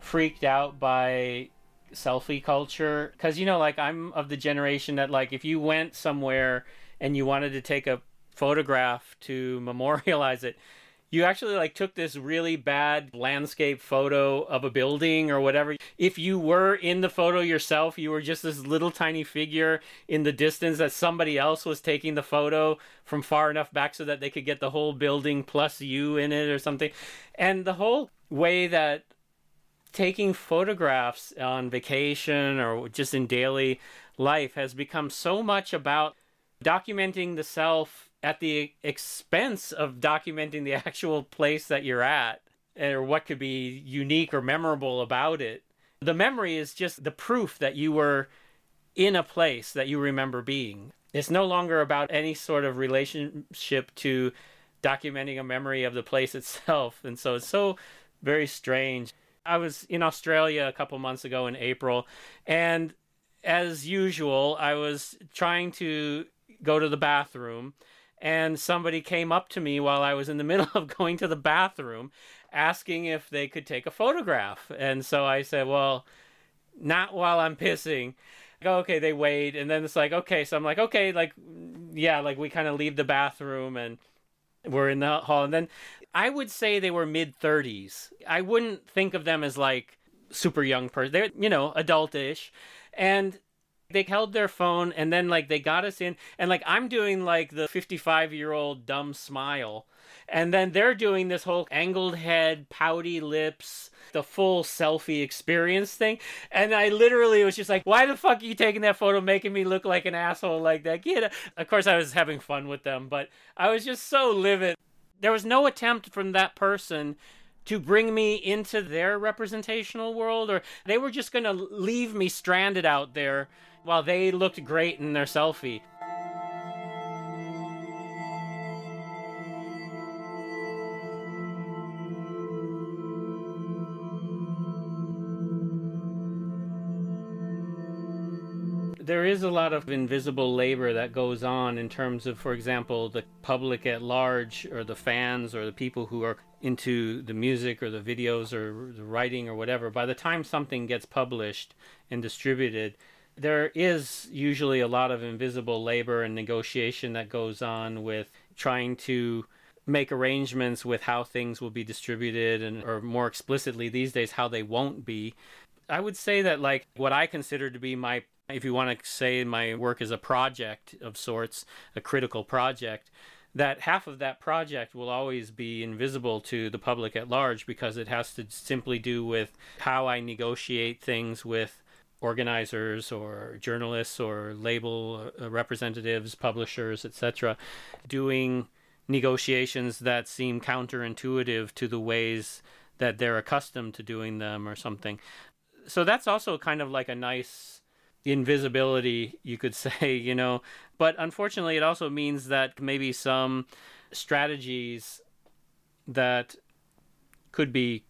freaked out by selfie culture. Because you know like I'm of the generation that like if you went somewhere and you wanted to take a photograph to memorialize it you actually like took this really bad landscape photo of a building or whatever. If you were in the photo yourself you were just this little tiny figure in the distance that somebody else was taking the photo from far enough back so that they could get the whole building plus you in it or something. And the whole way that taking photographs on vacation or just in daily life has become so much about documenting the self at the expense of documenting the actual place that you're at or what could be unique or memorable about it. The memory is just the proof that you were in a place that you remember being. It's no longer about any sort of relationship to documenting a memory of the place itself. And so it's so very strange. I was in Australia a couple months ago in April, and as usual, I was trying to go to the bathroom and somebody came up to me while I was in the middle of going to the bathroom asking if they could take a photograph. And so I said, "Well, not while I'm pissing." Go, okay, they wait, and then it's like, okay, so I'm like, okay, like, yeah, like we kind of leave the bathroom and we're in the hall, and then I would say they were mid 30s. I wouldn't think of them as like super young person. They're you know adultish, and they held their phone and then like they got us in and like i'm doing like the 55 year old dumb smile and then they're doing this whole angled head pouty lips the full selfie experience thing and i literally was just like why the fuck are you taking that photo making me look like an asshole like that? Get of course i was having fun with them but i was just so livid. There was no attempt from that person to bring me into their representational world or they were just going to leave me stranded out there while they looked great in their selfie. there is a lot of invisible labor that goes on in terms of, for example, the public at large, or the fans, or the people who are into the music or the videos or the writing or whatever. By the time something gets published and distributed, there is usually a lot of invisible labor and negotiation that goes on with trying to make arrangements with how things will be distributed and or more explicitly these days how they won't be. I would say that like what i consider to be my if you want to say my work is a project of sorts, a critical project, that half of that project will always be invisible to the public at large because it has to simply do with how I negotiate things with organizers or journalists or label uh, representatives, publishers, etc., doing negotiations that seem counterintuitive to the ways that they're accustomed to doing them or something. So that's also kind of like a nice invisibility, you could say, you know. But unfortunately, it also means that maybe some strategies that could be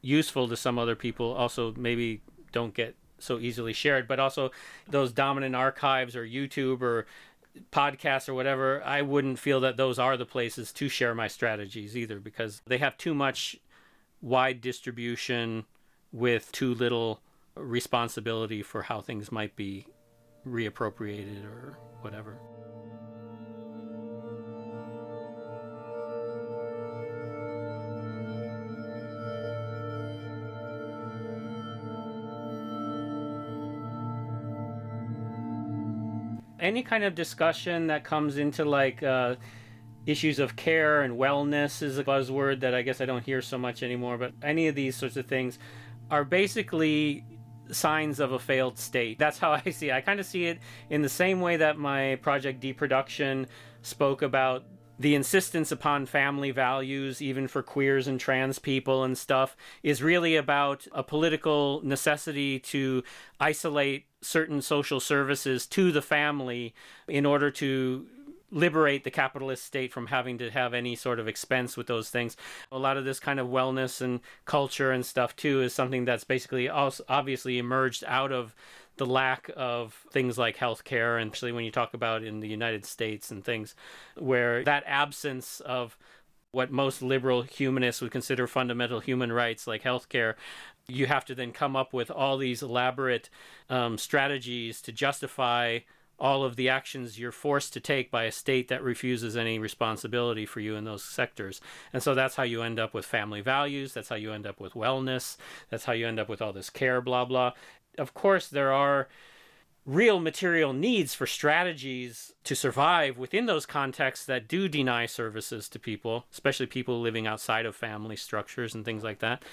useful to some other people also maybe don't get so easily shared. But also, those dominant archives or YouTube or podcasts or whatever, I wouldn't feel that those are the places to share my strategies either because they have too much wide distribution with too little responsibility for how things might be reappropriated or whatever. Any kind of discussion that comes into like uh, issues of care and wellness is a buzzword that I guess I don't hear so much anymore, but any of these sorts of things are basically signs of a failed state. That's how I see it. I kind of see it in the same way that my project Deproduction spoke about the insistence upon family values, even for queers and trans people and stuff, is really about a political necessity to isolate certain social services to the family in order to liberate the capitalist state from having to have any sort of expense with those things. A lot of this kind of wellness and culture and stuff too is something that's basically also obviously emerged out of the lack of things like healthcare and especially when you talk about in the United States and things where that absence of what most liberal humanists would consider fundamental human rights like healthcare you have to then come up with all these elaborate um, strategies to justify all of the actions you're forced to take by a state that refuses any responsibility for you in those sectors. And so that's how you end up with family values. That's how you end up with wellness. That's how you end up with all this care, blah, blah. Of course, there are real material needs for strategies to survive within those contexts that do deny services to people, especially people living outside of family structures and things like that.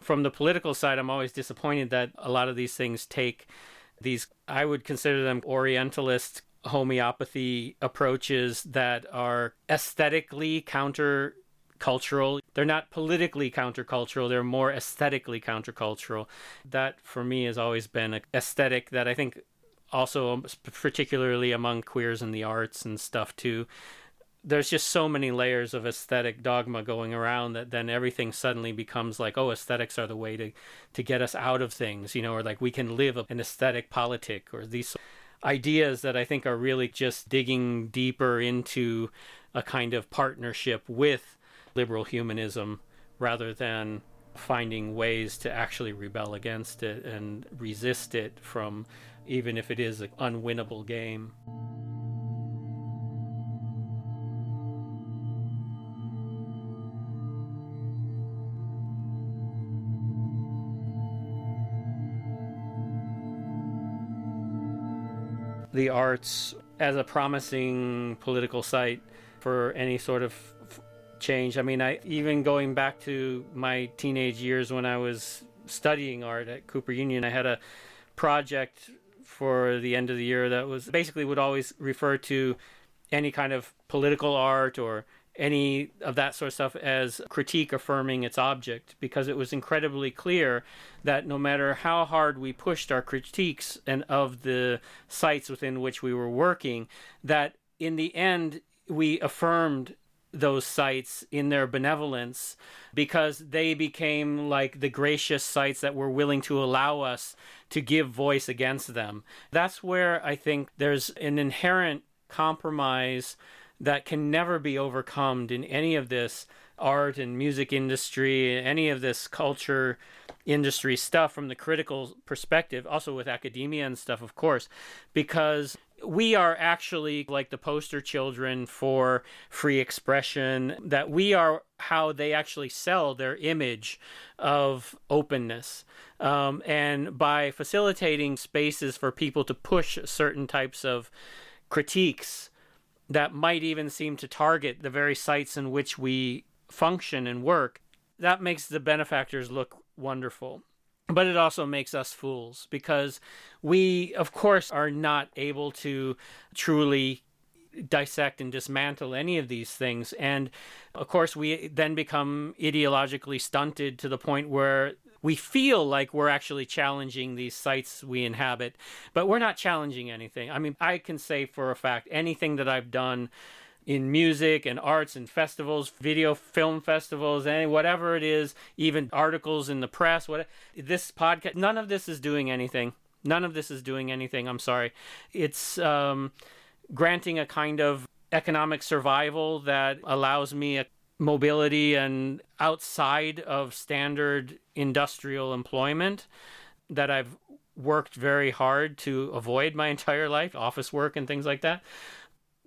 From the political side, I'm always disappointed that a lot of these things take these, I would consider them Orientalist homeopathy approaches that are aesthetically counter cultural. They're not politically countercultural, they're more aesthetically countercultural. That for me has always been an aesthetic that I think also um, particularly among queers in the arts and stuff too there's just so many layers of aesthetic dogma going around that then everything suddenly becomes like oh aesthetics are the way to to get us out of things you know or like we can live an aesthetic politic or these ideas that i think are really just digging deeper into a kind of partnership with liberal humanism rather than finding ways to actually rebel against it and resist it from even if it is an unwinnable game. the arts as a promising political site for any sort of change. I mean, I even going back to my teenage years when I was studying art at Cooper Union, I had a project for the end of the year that was basically would always refer to any kind of political art or any of that sort of stuff as critique affirming its object because it was incredibly clear that no matter how hard we pushed our critiques and of the sites within which we were working that in the end we affirmed those sites in their benevolence because they became like the gracious sites that were willing to allow us to give voice against them. That's where I think there's an inherent compromise that can never be overcome in any of this art and music industry, any of this culture industry stuff from the critical perspective, also with academia and stuff, of course, because we are actually like the poster children for free expression, that we are how they actually sell their image of openness. Um, and by facilitating spaces for people to push certain types of critiques that might even seem to target the very sites in which we function and work, that makes the benefactors look wonderful. But it also makes us fools because we, of course, are not able to truly dissect and dismantle any of these things. And of course, we then become ideologically stunted to the point where we feel like we're actually challenging these sites we inhabit, but we're not challenging anything. I mean, I can say for a fact anything that I've done in music and arts and festivals, video film festivals, and whatever it is, even articles in the press, what this podcast, none of this is doing anything. None of this is doing anything. I'm sorry. It's um, granting a kind of economic survival that allows me a mobility and outside of standard industrial employment that I've worked very hard to avoid my entire life, office work and things like that.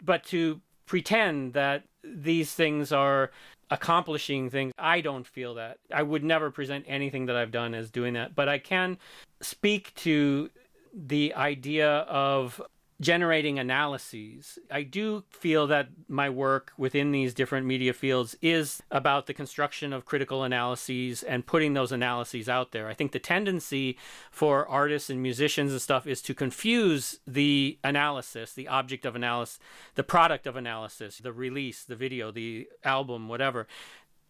But to pretend that these things are accomplishing things, I don't feel that. I would never present anything that I've done as doing that. But I can speak to the idea of generating analyses. I do feel that my work within these different media fields is about the construction of critical analyses and putting those analyses out there. I think the tendency for artists and musicians and stuff is to confuse the analysis, the object of analysis, the product of analysis, the release, the video, the album, whatever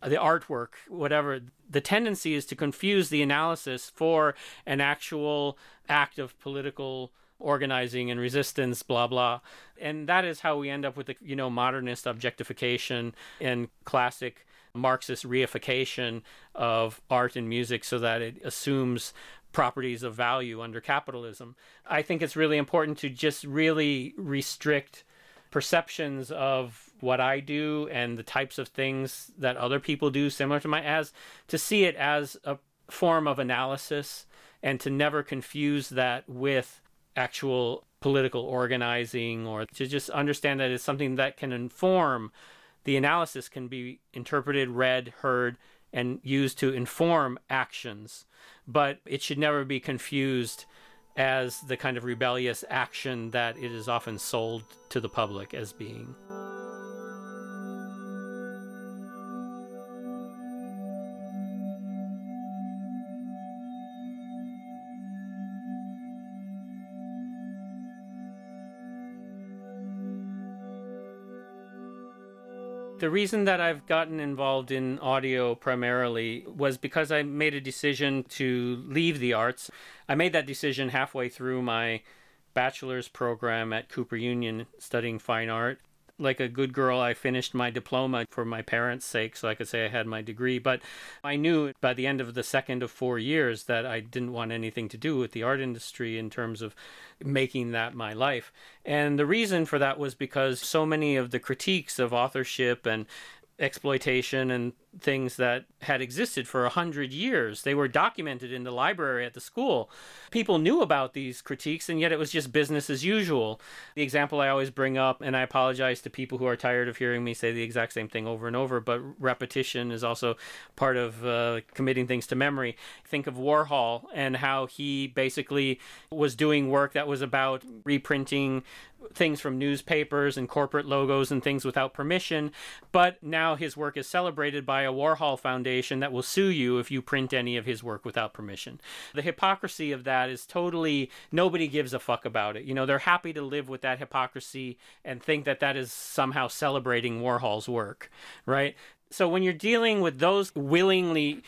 the artwork, whatever. The tendency is to confuse the analysis for an actual act of political organizing and resistance, blah blah. And that is how we end up with the you know modernist objectification and classic Marxist reification of art and music so that it assumes properties of value under capitalism. I think it's really important to just really restrict perceptions of what I do and the types of things that other people do similar to my as to see it as a form of analysis and to never confuse that with actual political organizing or to just understand that it's something that can inform the analysis can be interpreted, read, heard, and used to inform actions. But it should never be confused as the kind of rebellious action that it is often sold to the public as being. The reason that I've gotten involved in audio primarily was because I made a decision to leave the arts. I made that decision halfway through my bachelor's program at Cooper Union studying fine art like a good girl, I finished my diploma for my parents' sake, so I could say I had my degree. But I knew by the end of the second of four years that I didn't want anything to do with the art industry in terms of making that my life. And the reason for that was because so many of the critiques of authorship and exploitation and things that had existed for a hundred years. They were documented in the library at the school. People knew about these critiques, and yet it was just business as usual. The example I always bring up, and I apologize to people who are tired of hearing me say the exact same thing over and over, but repetition is also part of uh, committing things to memory. Think of Warhol and how he basically was doing work that was about reprinting things from newspapers and corporate logos and things without permission, but now his work is celebrated by a Warhol Foundation that will sue you if you print any of his work without permission. The hypocrisy of that is totally nobody gives a fuck about it. You know, they're happy to live with that hypocrisy and think that that is somehow celebrating Warhol's work, right? So when you're dealing with those willingly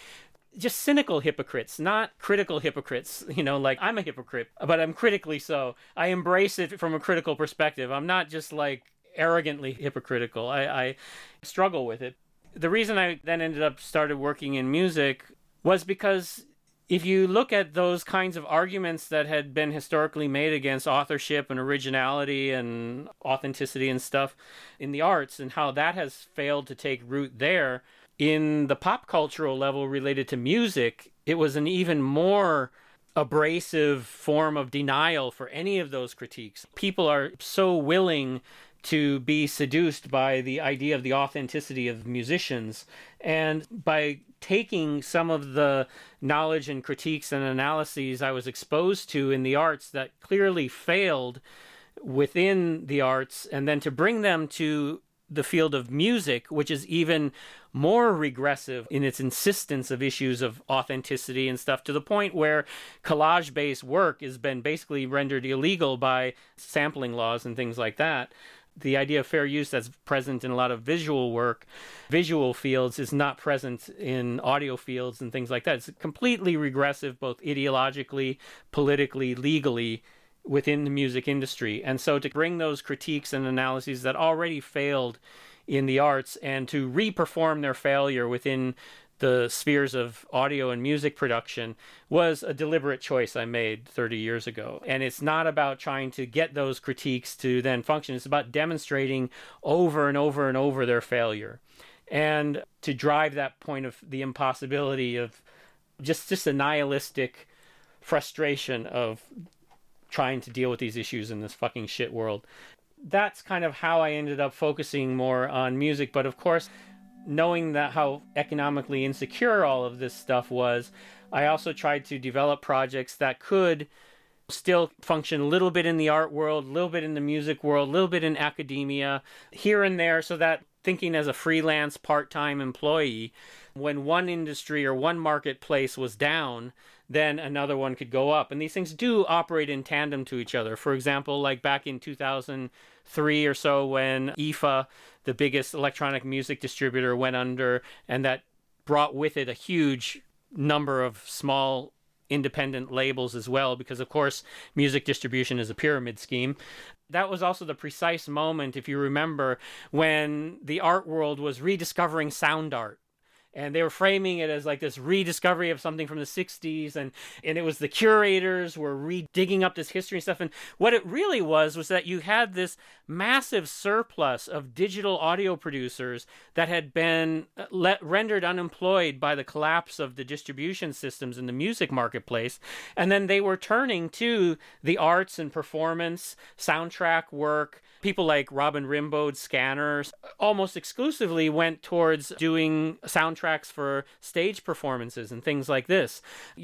just cynical hypocrites, not critical hypocrites. You know, like I'm a hypocrite, but I'm critically so. I embrace it from a critical perspective. I'm not just like arrogantly hypocritical. I, I struggle with it the reason I then ended up started working in music was because if you look at those kinds of arguments that had been historically made against authorship and originality and authenticity and stuff in the arts and how that has failed to take root there in the pop cultural level related to music it was an even more abrasive form of denial for any of those critiques people are so willing to be seduced by the idea of the authenticity of musicians. And by taking some of the knowledge and critiques and analyses I was exposed to in the arts that clearly failed within the arts, and then to bring them to the field of music, which is even more regressive in its insistence of issues of authenticity and stuff, to the point where collage based work has been basically rendered illegal by sampling laws and things like that. The idea of fair use that's present in a lot of visual work, visual fields, is not present in audio fields and things like that. It's completely regressive, both ideologically, politically, legally, within the music industry. And so to bring those critiques and analyses that already failed in the arts and to reperform their failure within the spheres of audio and music production was a deliberate choice I made 30 years ago. And it's not about trying to get those critiques to then function, it's about demonstrating over and over and over their failure. And to drive that point of the impossibility of just just a nihilistic frustration of trying to deal with these issues in this fucking shit world. That's kind of how I ended up focusing more on music, but of course, knowing that how economically insecure all of this stuff was, I also tried to develop projects that could still function a little bit in the art world, a little bit in the music world, a little bit in academia, here and there, so that thinking as a freelance part time employee, when one industry or one marketplace was down, then another one could go up. And these things do operate in tandem to each other. For example, like back in 2003 or so, when EFA, the biggest electronic music distributor, went under, and that brought with it a huge number of small independent labels as well, because of course, music distribution is a pyramid scheme. That was also the precise moment, if you remember, when the art world was rediscovering sound art and they were framing it as like this rediscovery of something from the 60s and and it was the curators were redigging up this history and stuff and what it really was was that you had this massive surplus of digital audio producers that had been uh, let, rendered unemployed by the collapse of the distribution systems in the music marketplace and then they were turning to the arts and performance soundtrack work. People like Robin Rimbaud's Scanners almost exclusively went towards doing soundtracks for stage performances and things like this.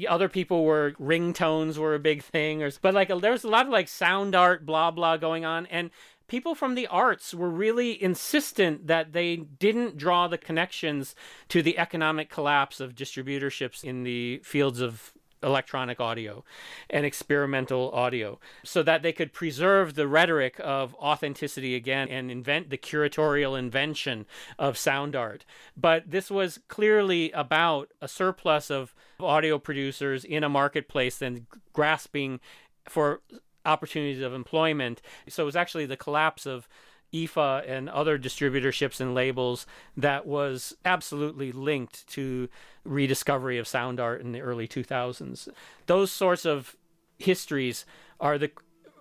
Other people were ringtones were a big thing, or but like there was a lot of like sound art, blah blah going on, and people from the arts were really insistent that they didn't draw the connections to the economic collapse of distributorships in the fields of electronic audio and experimental audio so that they could preserve the rhetoric of authenticity again and invent the curatorial invention of sound art. But this was clearly about a surplus of audio producers in a marketplace and grasping for opportunities of employment. So it was actually the collapse of EFA and other distributorships and labels that was absolutely linked to rediscovery of sound art in the early 2000s. Those sorts of histories are the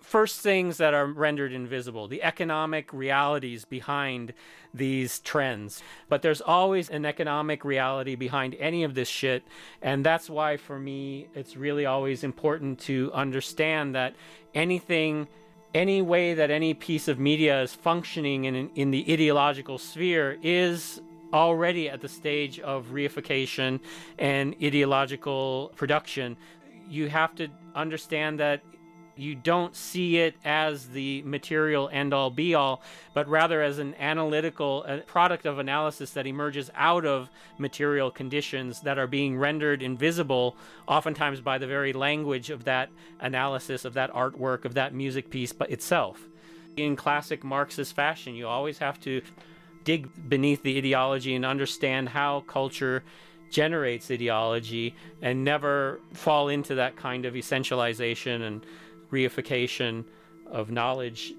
first things that are rendered invisible, the economic realities behind these trends. But there's always an economic reality behind any of this shit. And that's why, for me, it's really always important to understand that anything any way that any piece of media is functioning in, in the ideological sphere is already at the stage of reification and ideological production. You have to understand that you don't see it as the material end all be all, but rather as an analytical product of analysis that emerges out of material conditions that are being rendered invisible, oftentimes by the very language of that analysis, of that artwork, of that music piece itself. In classic Marxist fashion, you always have to dig beneath the ideology and understand how culture generates ideology and never fall into that kind of essentialization and reification of knowledge.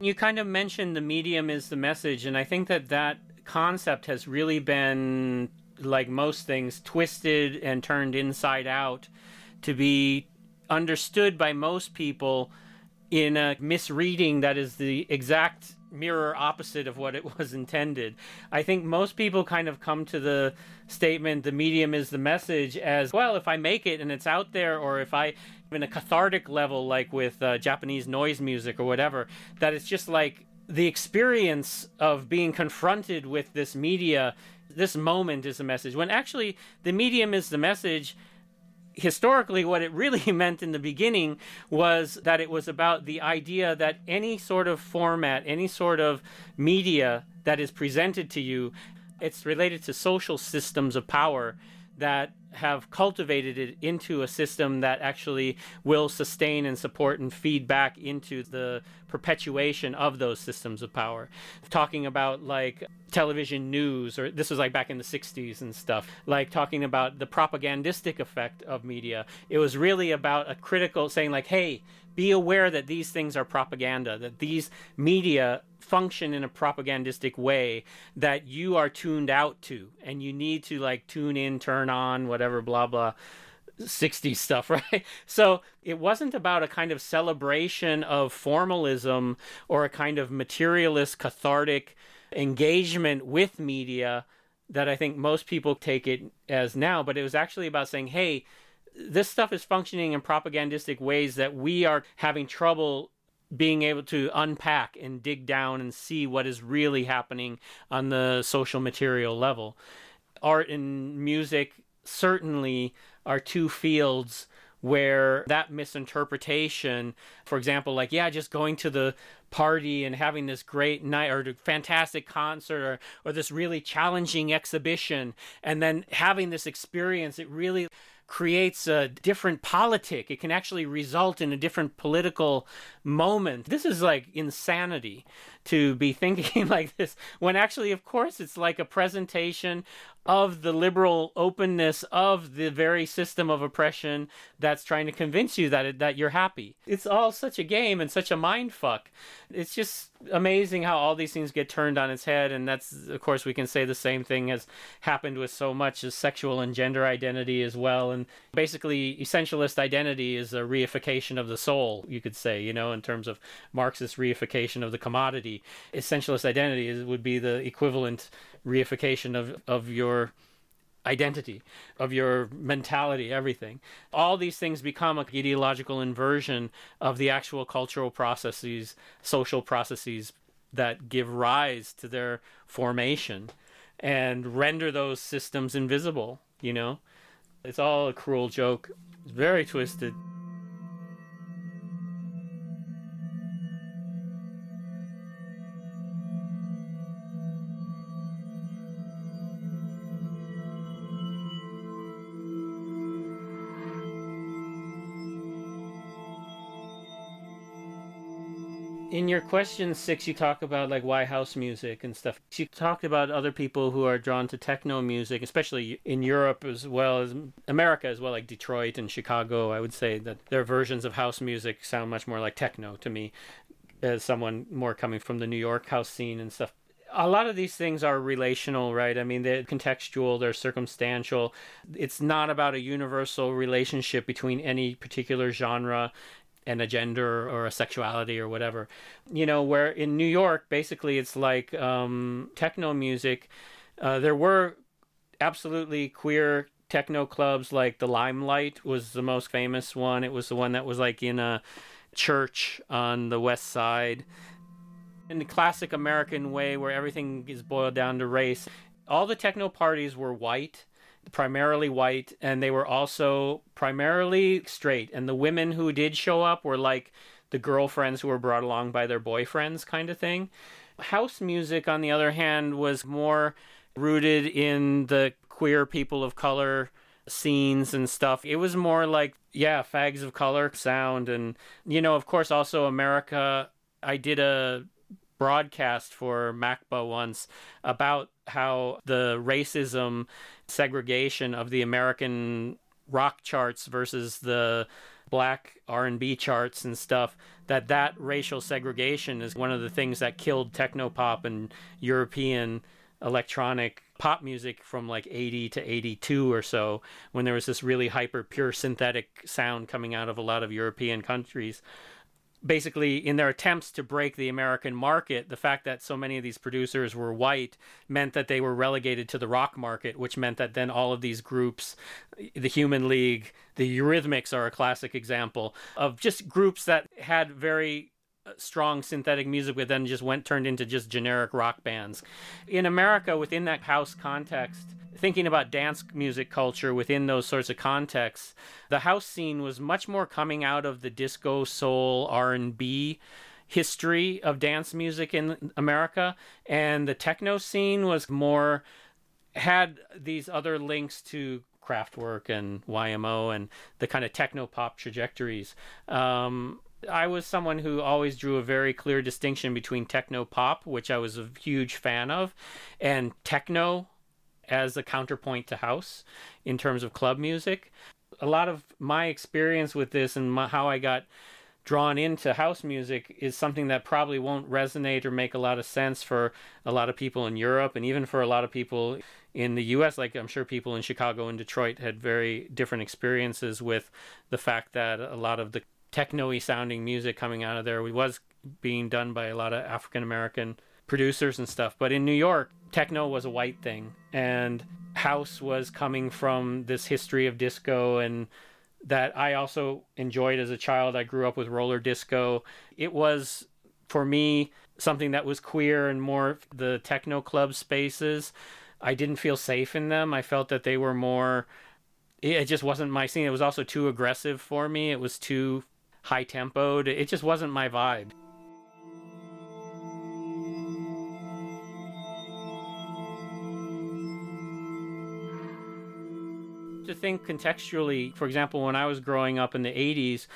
You kind of mentioned the medium is the message, and I think that that concept has really been like most things, twisted and turned inside out to be understood by most people in a misreading that is the exact mirror opposite of what it was intended. I think most people kind of come to the statement the medium is the message as well if I make it and it's out there or if I in a cathartic level like with uh, Japanese noise music or whatever that it's just like the experience of being confronted with this media this moment is the message when actually the medium is the message historically what it really meant in the beginning was that it was about the idea that any sort of format any sort of media that is presented to you it's related to social systems of power that have cultivated it into a system that actually will sustain and support and feed back into the perpetuation of those systems of power. Talking about like television news, or this was like back in the 60s and stuff, like talking about the propagandistic effect of media. It was really about a critical saying, like, hey, be aware that these things are propaganda, that these media function in a propagandistic way that you are tuned out to and you need to like tune in turn on whatever blah blah 60s stuff right? So it wasn't about a kind of celebration of formalism or a kind of materialist cathartic engagement with media that i think most people take it as now but it was actually about saying hey this stuff is functioning in propagandistic ways that we are having trouble being able to unpack and dig down and see what is really happening on the social material level. Art and music certainly are two fields where that misinterpretation, for example, like, yeah, just going to the party and having this great night or a fantastic concert or, or this really challenging exhibition, and then having this experience, it really creates a different politic. It can actually result in a different political moment. This is like insanity to be thinking like this when actually, of course, it's like a presentation of the liberal openness of the very system of oppression that's trying to convince you that it, that you're happy. It's all such a game and such a mind fuck. It's just amazing how all these things get turned on its head and that's of course we can say the same thing has happened with so much as sexual and gender identity as well and basically essentialist identity is a reification of the soul you could say you know in terms of marxist reification of the commodity essentialist identity is, would be the equivalent reification of of your identity, of your mentality, everything. All these things become an ideological inversion of the actual cultural processes, social processes that give rise to their formation and render those systems invisible, you know? It's all a cruel joke. It's very twisted. Your question six, you talk about like why house music and stuff. You talked about other people who are drawn to techno music, especially in Europe as well as America as well, like Detroit and Chicago. I would say that their versions of house music sound much more like techno to me, as someone more coming from the New York house scene and stuff a lot of these things are relational, right? I mean, they're contextual, they're circumstantial. It's not about a universal relationship between any particular genre and a gender or a sexuality or whatever. You know, where in New York, basically, it's like um, techno music. Uh, there were absolutely queer techno clubs, like the Limelight was the most famous one. It was the one that was like in a church on the west side. In the classic American way, where everything is boiled down to race, all the techno parties were white primarily white, and they were also primarily straight. And the women who did show up were like the girlfriends who were brought along by their boyfriends, kind of thing. House music, on the other hand, was more rooted in the queer people of color scenes and stuff. It was more like, yeah, fags of color sound. And, you know, of course, also America. I did a broadcast for MACBA once about how the racism segregation of the American rock charts versus the black R&B charts and stuff that that racial segregation is one of the things that killed technopop and European electronic pop music from like 80 to 82 or so when there was this really hyper pure synthetic sound coming out of a lot of European countries basically in their attempts to break the American market, the fact that so many of these producers were white meant that they were relegated to the rock market, which meant that then all of these groups, the Human League, the Eurythmics are a classic example of just groups that had very strong synthetic music but then just went turned into just generic rock bands. In America within that house context, thinking about dance music culture within those sorts of contexts, the house scene was much more coming out of the disco, soul, R&B history of dance music in America and the techno scene was more had these other links to Kraftwerk and YMO and the kind of techno pop trajectories. Um, I was someone who always drew a very clear distinction between techno pop, which I was a huge fan of, and techno as a counterpoint to house in terms of club music. A lot of my experience with this and my, how I got drawn into house music is something that probably won't resonate or make a lot of sense for a lot of people in Europe and even for a lot of people in the US like I'm sure people in Chicago and Detroit had very different experiences with the fact that a lot of the techno-y sounding music coming out of there was being done by a lot of African American producers and stuff. But in New York, techno was a white thing, and house was coming from this history of disco and that I also enjoyed as a child. I grew up with roller disco. It was for me something that was queer and more the techno club spaces. I didn't feel safe in them. I felt that they were more it just wasn't my scene. It was also too aggressive for me. It was too high tempoed. It just wasn't my vibe. To think contextually, for example, when I was growing up in the 80s,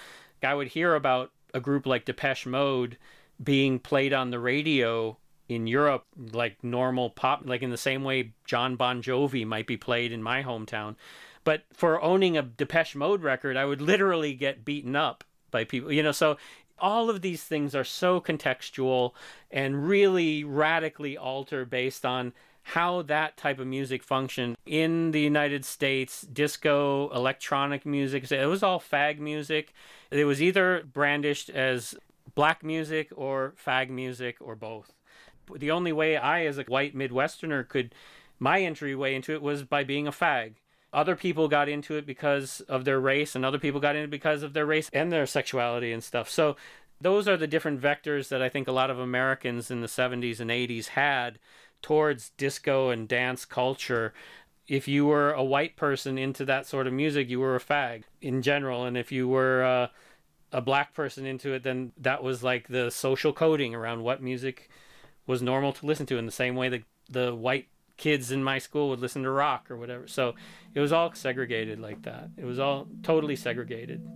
I would hear about a group like Depeche Mode being played on the radio in Europe like normal pop, like in the same way Jon Bon Jovi might be played in my hometown. But for owning a Depeche Mode record, I would literally get beaten up by people you know so all of these things are so contextual and really radically alter based on how that type of music functioned in the United States disco electronic music. It was all fag music. It was either brandished as black music or fag music or both. The only way I as a white midwesterner could my entryway into it was by being a fag other people got into it because of their race and other people got into it because of their race and their sexuality and stuff. So those are the different vectors that i think a lot of americans in the 70s and 80s had towards disco and dance culture. If you were a white person into that sort of music you were a fag in general. And if you were uh, a black person into it then that was like the social coding around what music was normal to listen to in the same way that the white kids in my school would listen to rock or whatever. So it was all segregated like that. It was all totally segregated.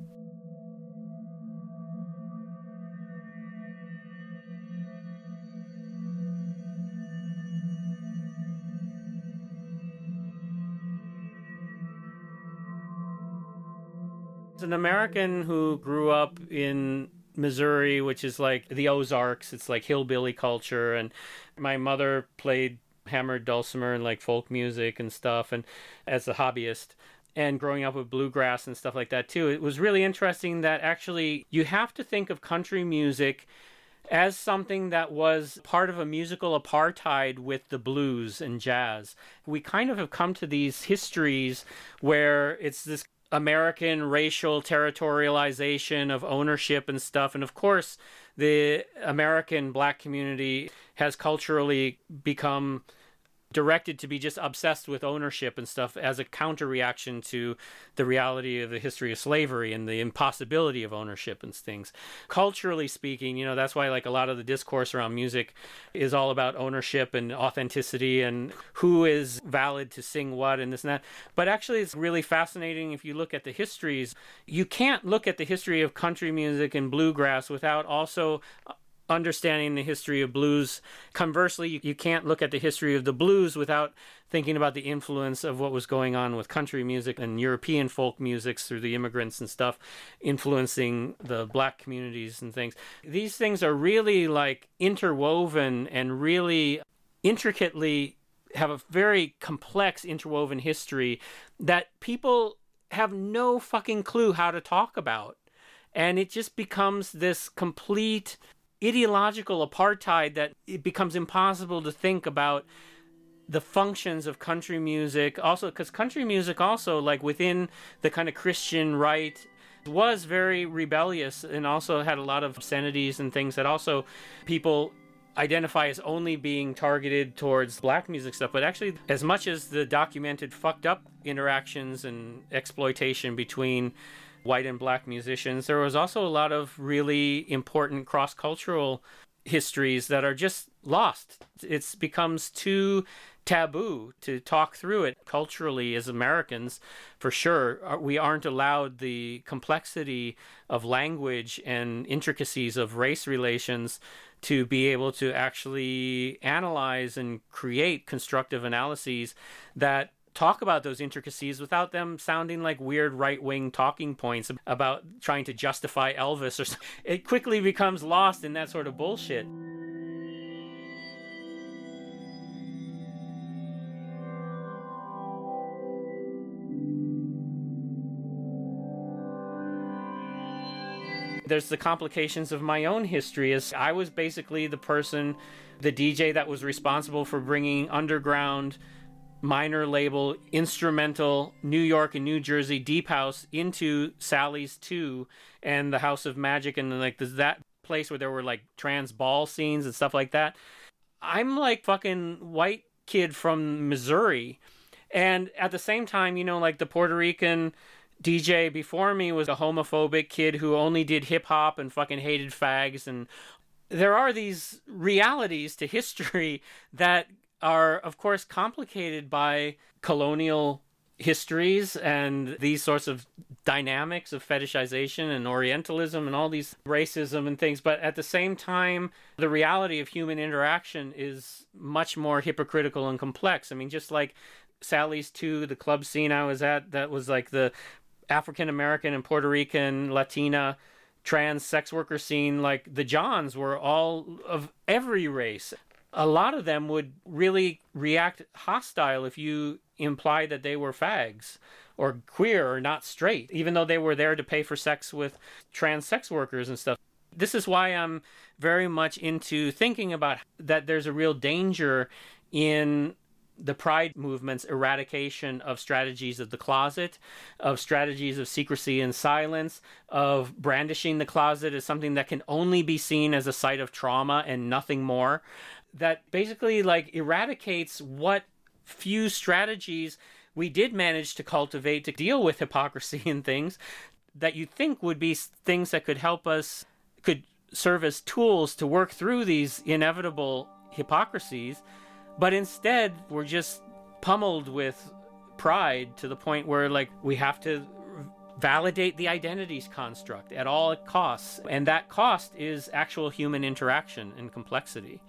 As an American who grew up in Missouri, which is like the Ozarks, it's like hillbilly culture, and my mother played hammered dulcimer and like folk music and stuff and as a hobbyist and growing up with bluegrass and stuff like that too it was really interesting that actually you have to think of country music as something that was part of a musical apartheid with the blues and jazz. We kind of have come to these histories where it's this American racial territorialization of ownership and stuff. And of course, the American black community has culturally become directed to be just obsessed with ownership and stuff as a counter reaction to the reality of the history of slavery and the impossibility of ownership and things. Culturally speaking, you know, that's why like a lot of the discourse around music is all about ownership and authenticity and who is valid to sing what and this and that. But actually it's really fascinating if you look at the histories. You can't look at the history of country music and bluegrass without also understanding the history of blues. Conversely, you, you can't look at the history of the blues without thinking about the influence of what was going on with country music and European folk musics through the immigrants and stuff, influencing the black communities and things. These things are really like interwoven and really intricately have a very complex interwoven history that people have no fucking clue how to talk about. And it just becomes this complete ideological apartheid that it becomes impossible to think about the functions of country music. Also because country music also like within the kind of christian right was very rebellious and also had a lot of obscenities and things that also people identify as only being targeted towards black music stuff, but actually, as much as the documented fucked up interactions and exploitation between white and black musicians, there was also a lot of really important cross cultural histories that are just lost. It becomes too taboo to talk through it culturally as Americans, for sure. Uh, we aren't allowed the complexity of language and intricacies of race relations to be able to actually analyze and create constructive analyses that talk about those intricacies without them sounding like weird right wing talking points about trying to justify Elvis or something. It quickly becomes lost in that sort of bullshit. there's the complications of my own history as I was basically the person, the DJ that was responsible for bringing underground minor label instrumental New York and New Jersey deep house into Sally's 2 and the House of Magic and like that place where there were like trans ball scenes and stuff like that. I'm like fucking white kid from Missouri. And at the same time, you know, like the Puerto Rican DJ before me was a homophobic kid who only did hip hop and fucking hated fags and there are these realities to history that are of course complicated by colonial histories and these sorts of dynamics of fetishization and orientalism and all these racism and things. But at the same time the reality of human interaction is much more hypocritical and complex. I mean just like Sally's 2 the club scene I was at that was like the African American and Puerto Rican, Latina, trans sex worker scene, like the Johns were all of every race. A lot of them would really react hostile if you imply that they were fags or queer or not straight, even though they were there to pay for sex with trans sex workers and stuff. This is why I'm very much into thinking about that there's a real danger in the pride movement's eradication of strategies of the closet, of strategies of secrecy and silence, of brandishing the closet as something that can only be seen as a site of trauma and nothing more, that basically like eradicates what few strategies we did manage to cultivate to deal with hypocrisy and things that you think would be things that could help us could serve as tools to work through these inevitable hypocrisies but instead, we're just pummeled with pride to the point where, like, we have to validate the identities construct at all costs. And that cost is actual human interaction and complexity.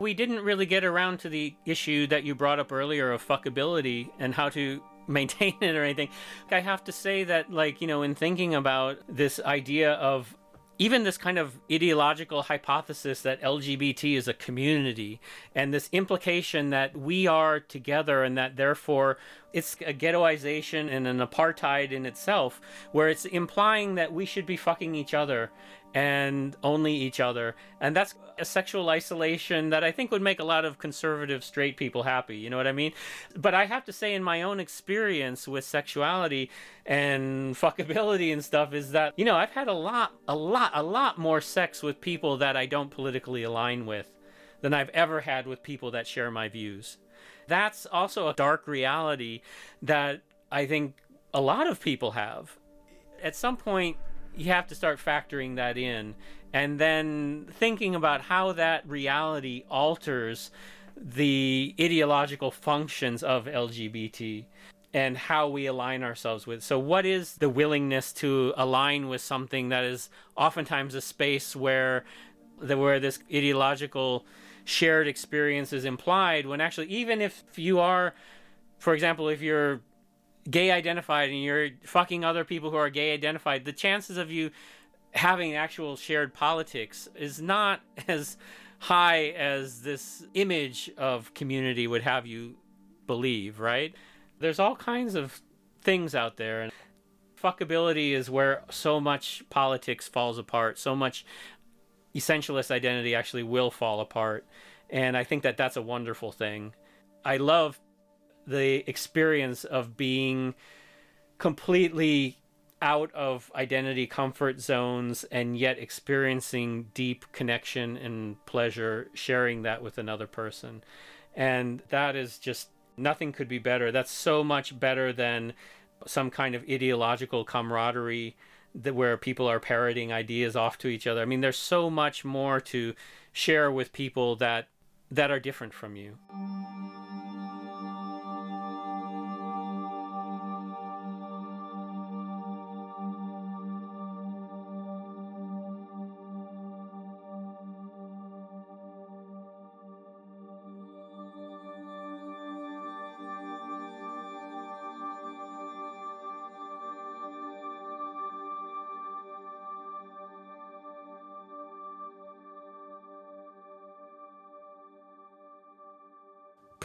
We didn't really get around to the issue that you brought up earlier of fuckability and how to maintain it or anything. I have to say that, like, you know, in thinking about this idea of even this kind of ideological hypothesis that LGBT is a community and this implication that we are together and that therefore it's a ghettoization and an apartheid in itself, where it's implying that we should be fucking each other and only each other. And that's a sexual isolation that I think would make a lot of conservative straight people happy. You know what I mean? But I have to say, in my own experience with sexuality and fuckability and stuff, is that, you know, I've had a lot, a lot, a lot more sex with people that I don't politically align with than I've ever had with people that share my views. That's also a dark reality that I think a lot of people have. At some point, you have to start factoring that in and then thinking about how that reality alters the ideological functions of LGBT and how we align ourselves with. So, what is the willingness to align with something that is oftentimes a space where where this ideological shared experience is implied when actually even if you are for example if you're gay identified and you're fucking other people who are gay identified the chances of you having actual shared politics is not as high as this image of community would have you believe right? There's all kinds of things out there and fuckability is where so much politics falls apart so much essentialist identity actually will fall apart and i think that that's a wonderful thing. I love the experience of being completely out of identity comfort zones and yet experiencing deep connection and pleasure sharing that with another person and that is just nothing could be better that's so much better than some kind of ideological camaraderie that where people are parroting ideas off to each other. I mean, there's so much more to share with people that that are different from you.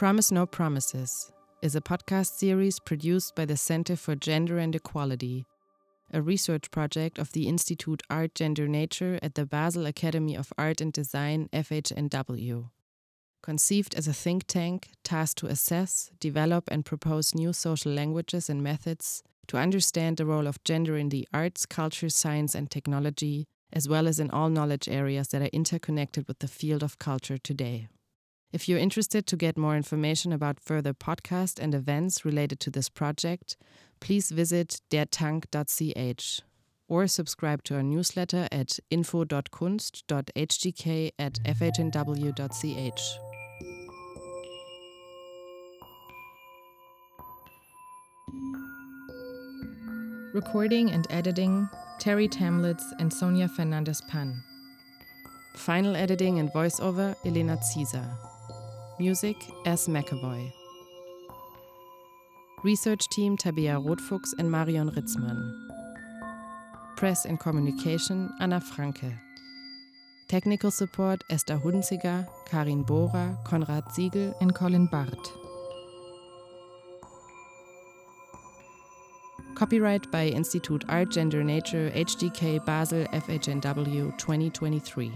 Promise No Promises is a podcast series produced by the Center for Gender and Equality, a research project of the Institute Art Gender Nature at the Basel Academy of Art and Design FHNW. Conceived as a think tank tasked to assess, develop, and propose new social languages and methods to understand the role of gender in the arts, culture, science, and technology, as well as in all knowledge areas that are interconnected with the field of culture today. If you're interested to get more information about further podcasts and events related to this project, please visit dertank.ch or subscribe to our newsletter at info.kunst.hgk at fhnw.ch. Recording and editing Terre Thaemlitz and Sonia Fernández Pan. Final editing and voiceover Elena Caesar. Music S. McAvoy. Research Team Tabea Rotfuchs and Marion Ritzmann. Press and Communication Anna Franke. Technical Support Esther Hunziger, Karin Bohrer, Konrad Siegel and Colin Barth. Copyright by Institute Art Gender Nature HGK Basel FHNW 2023.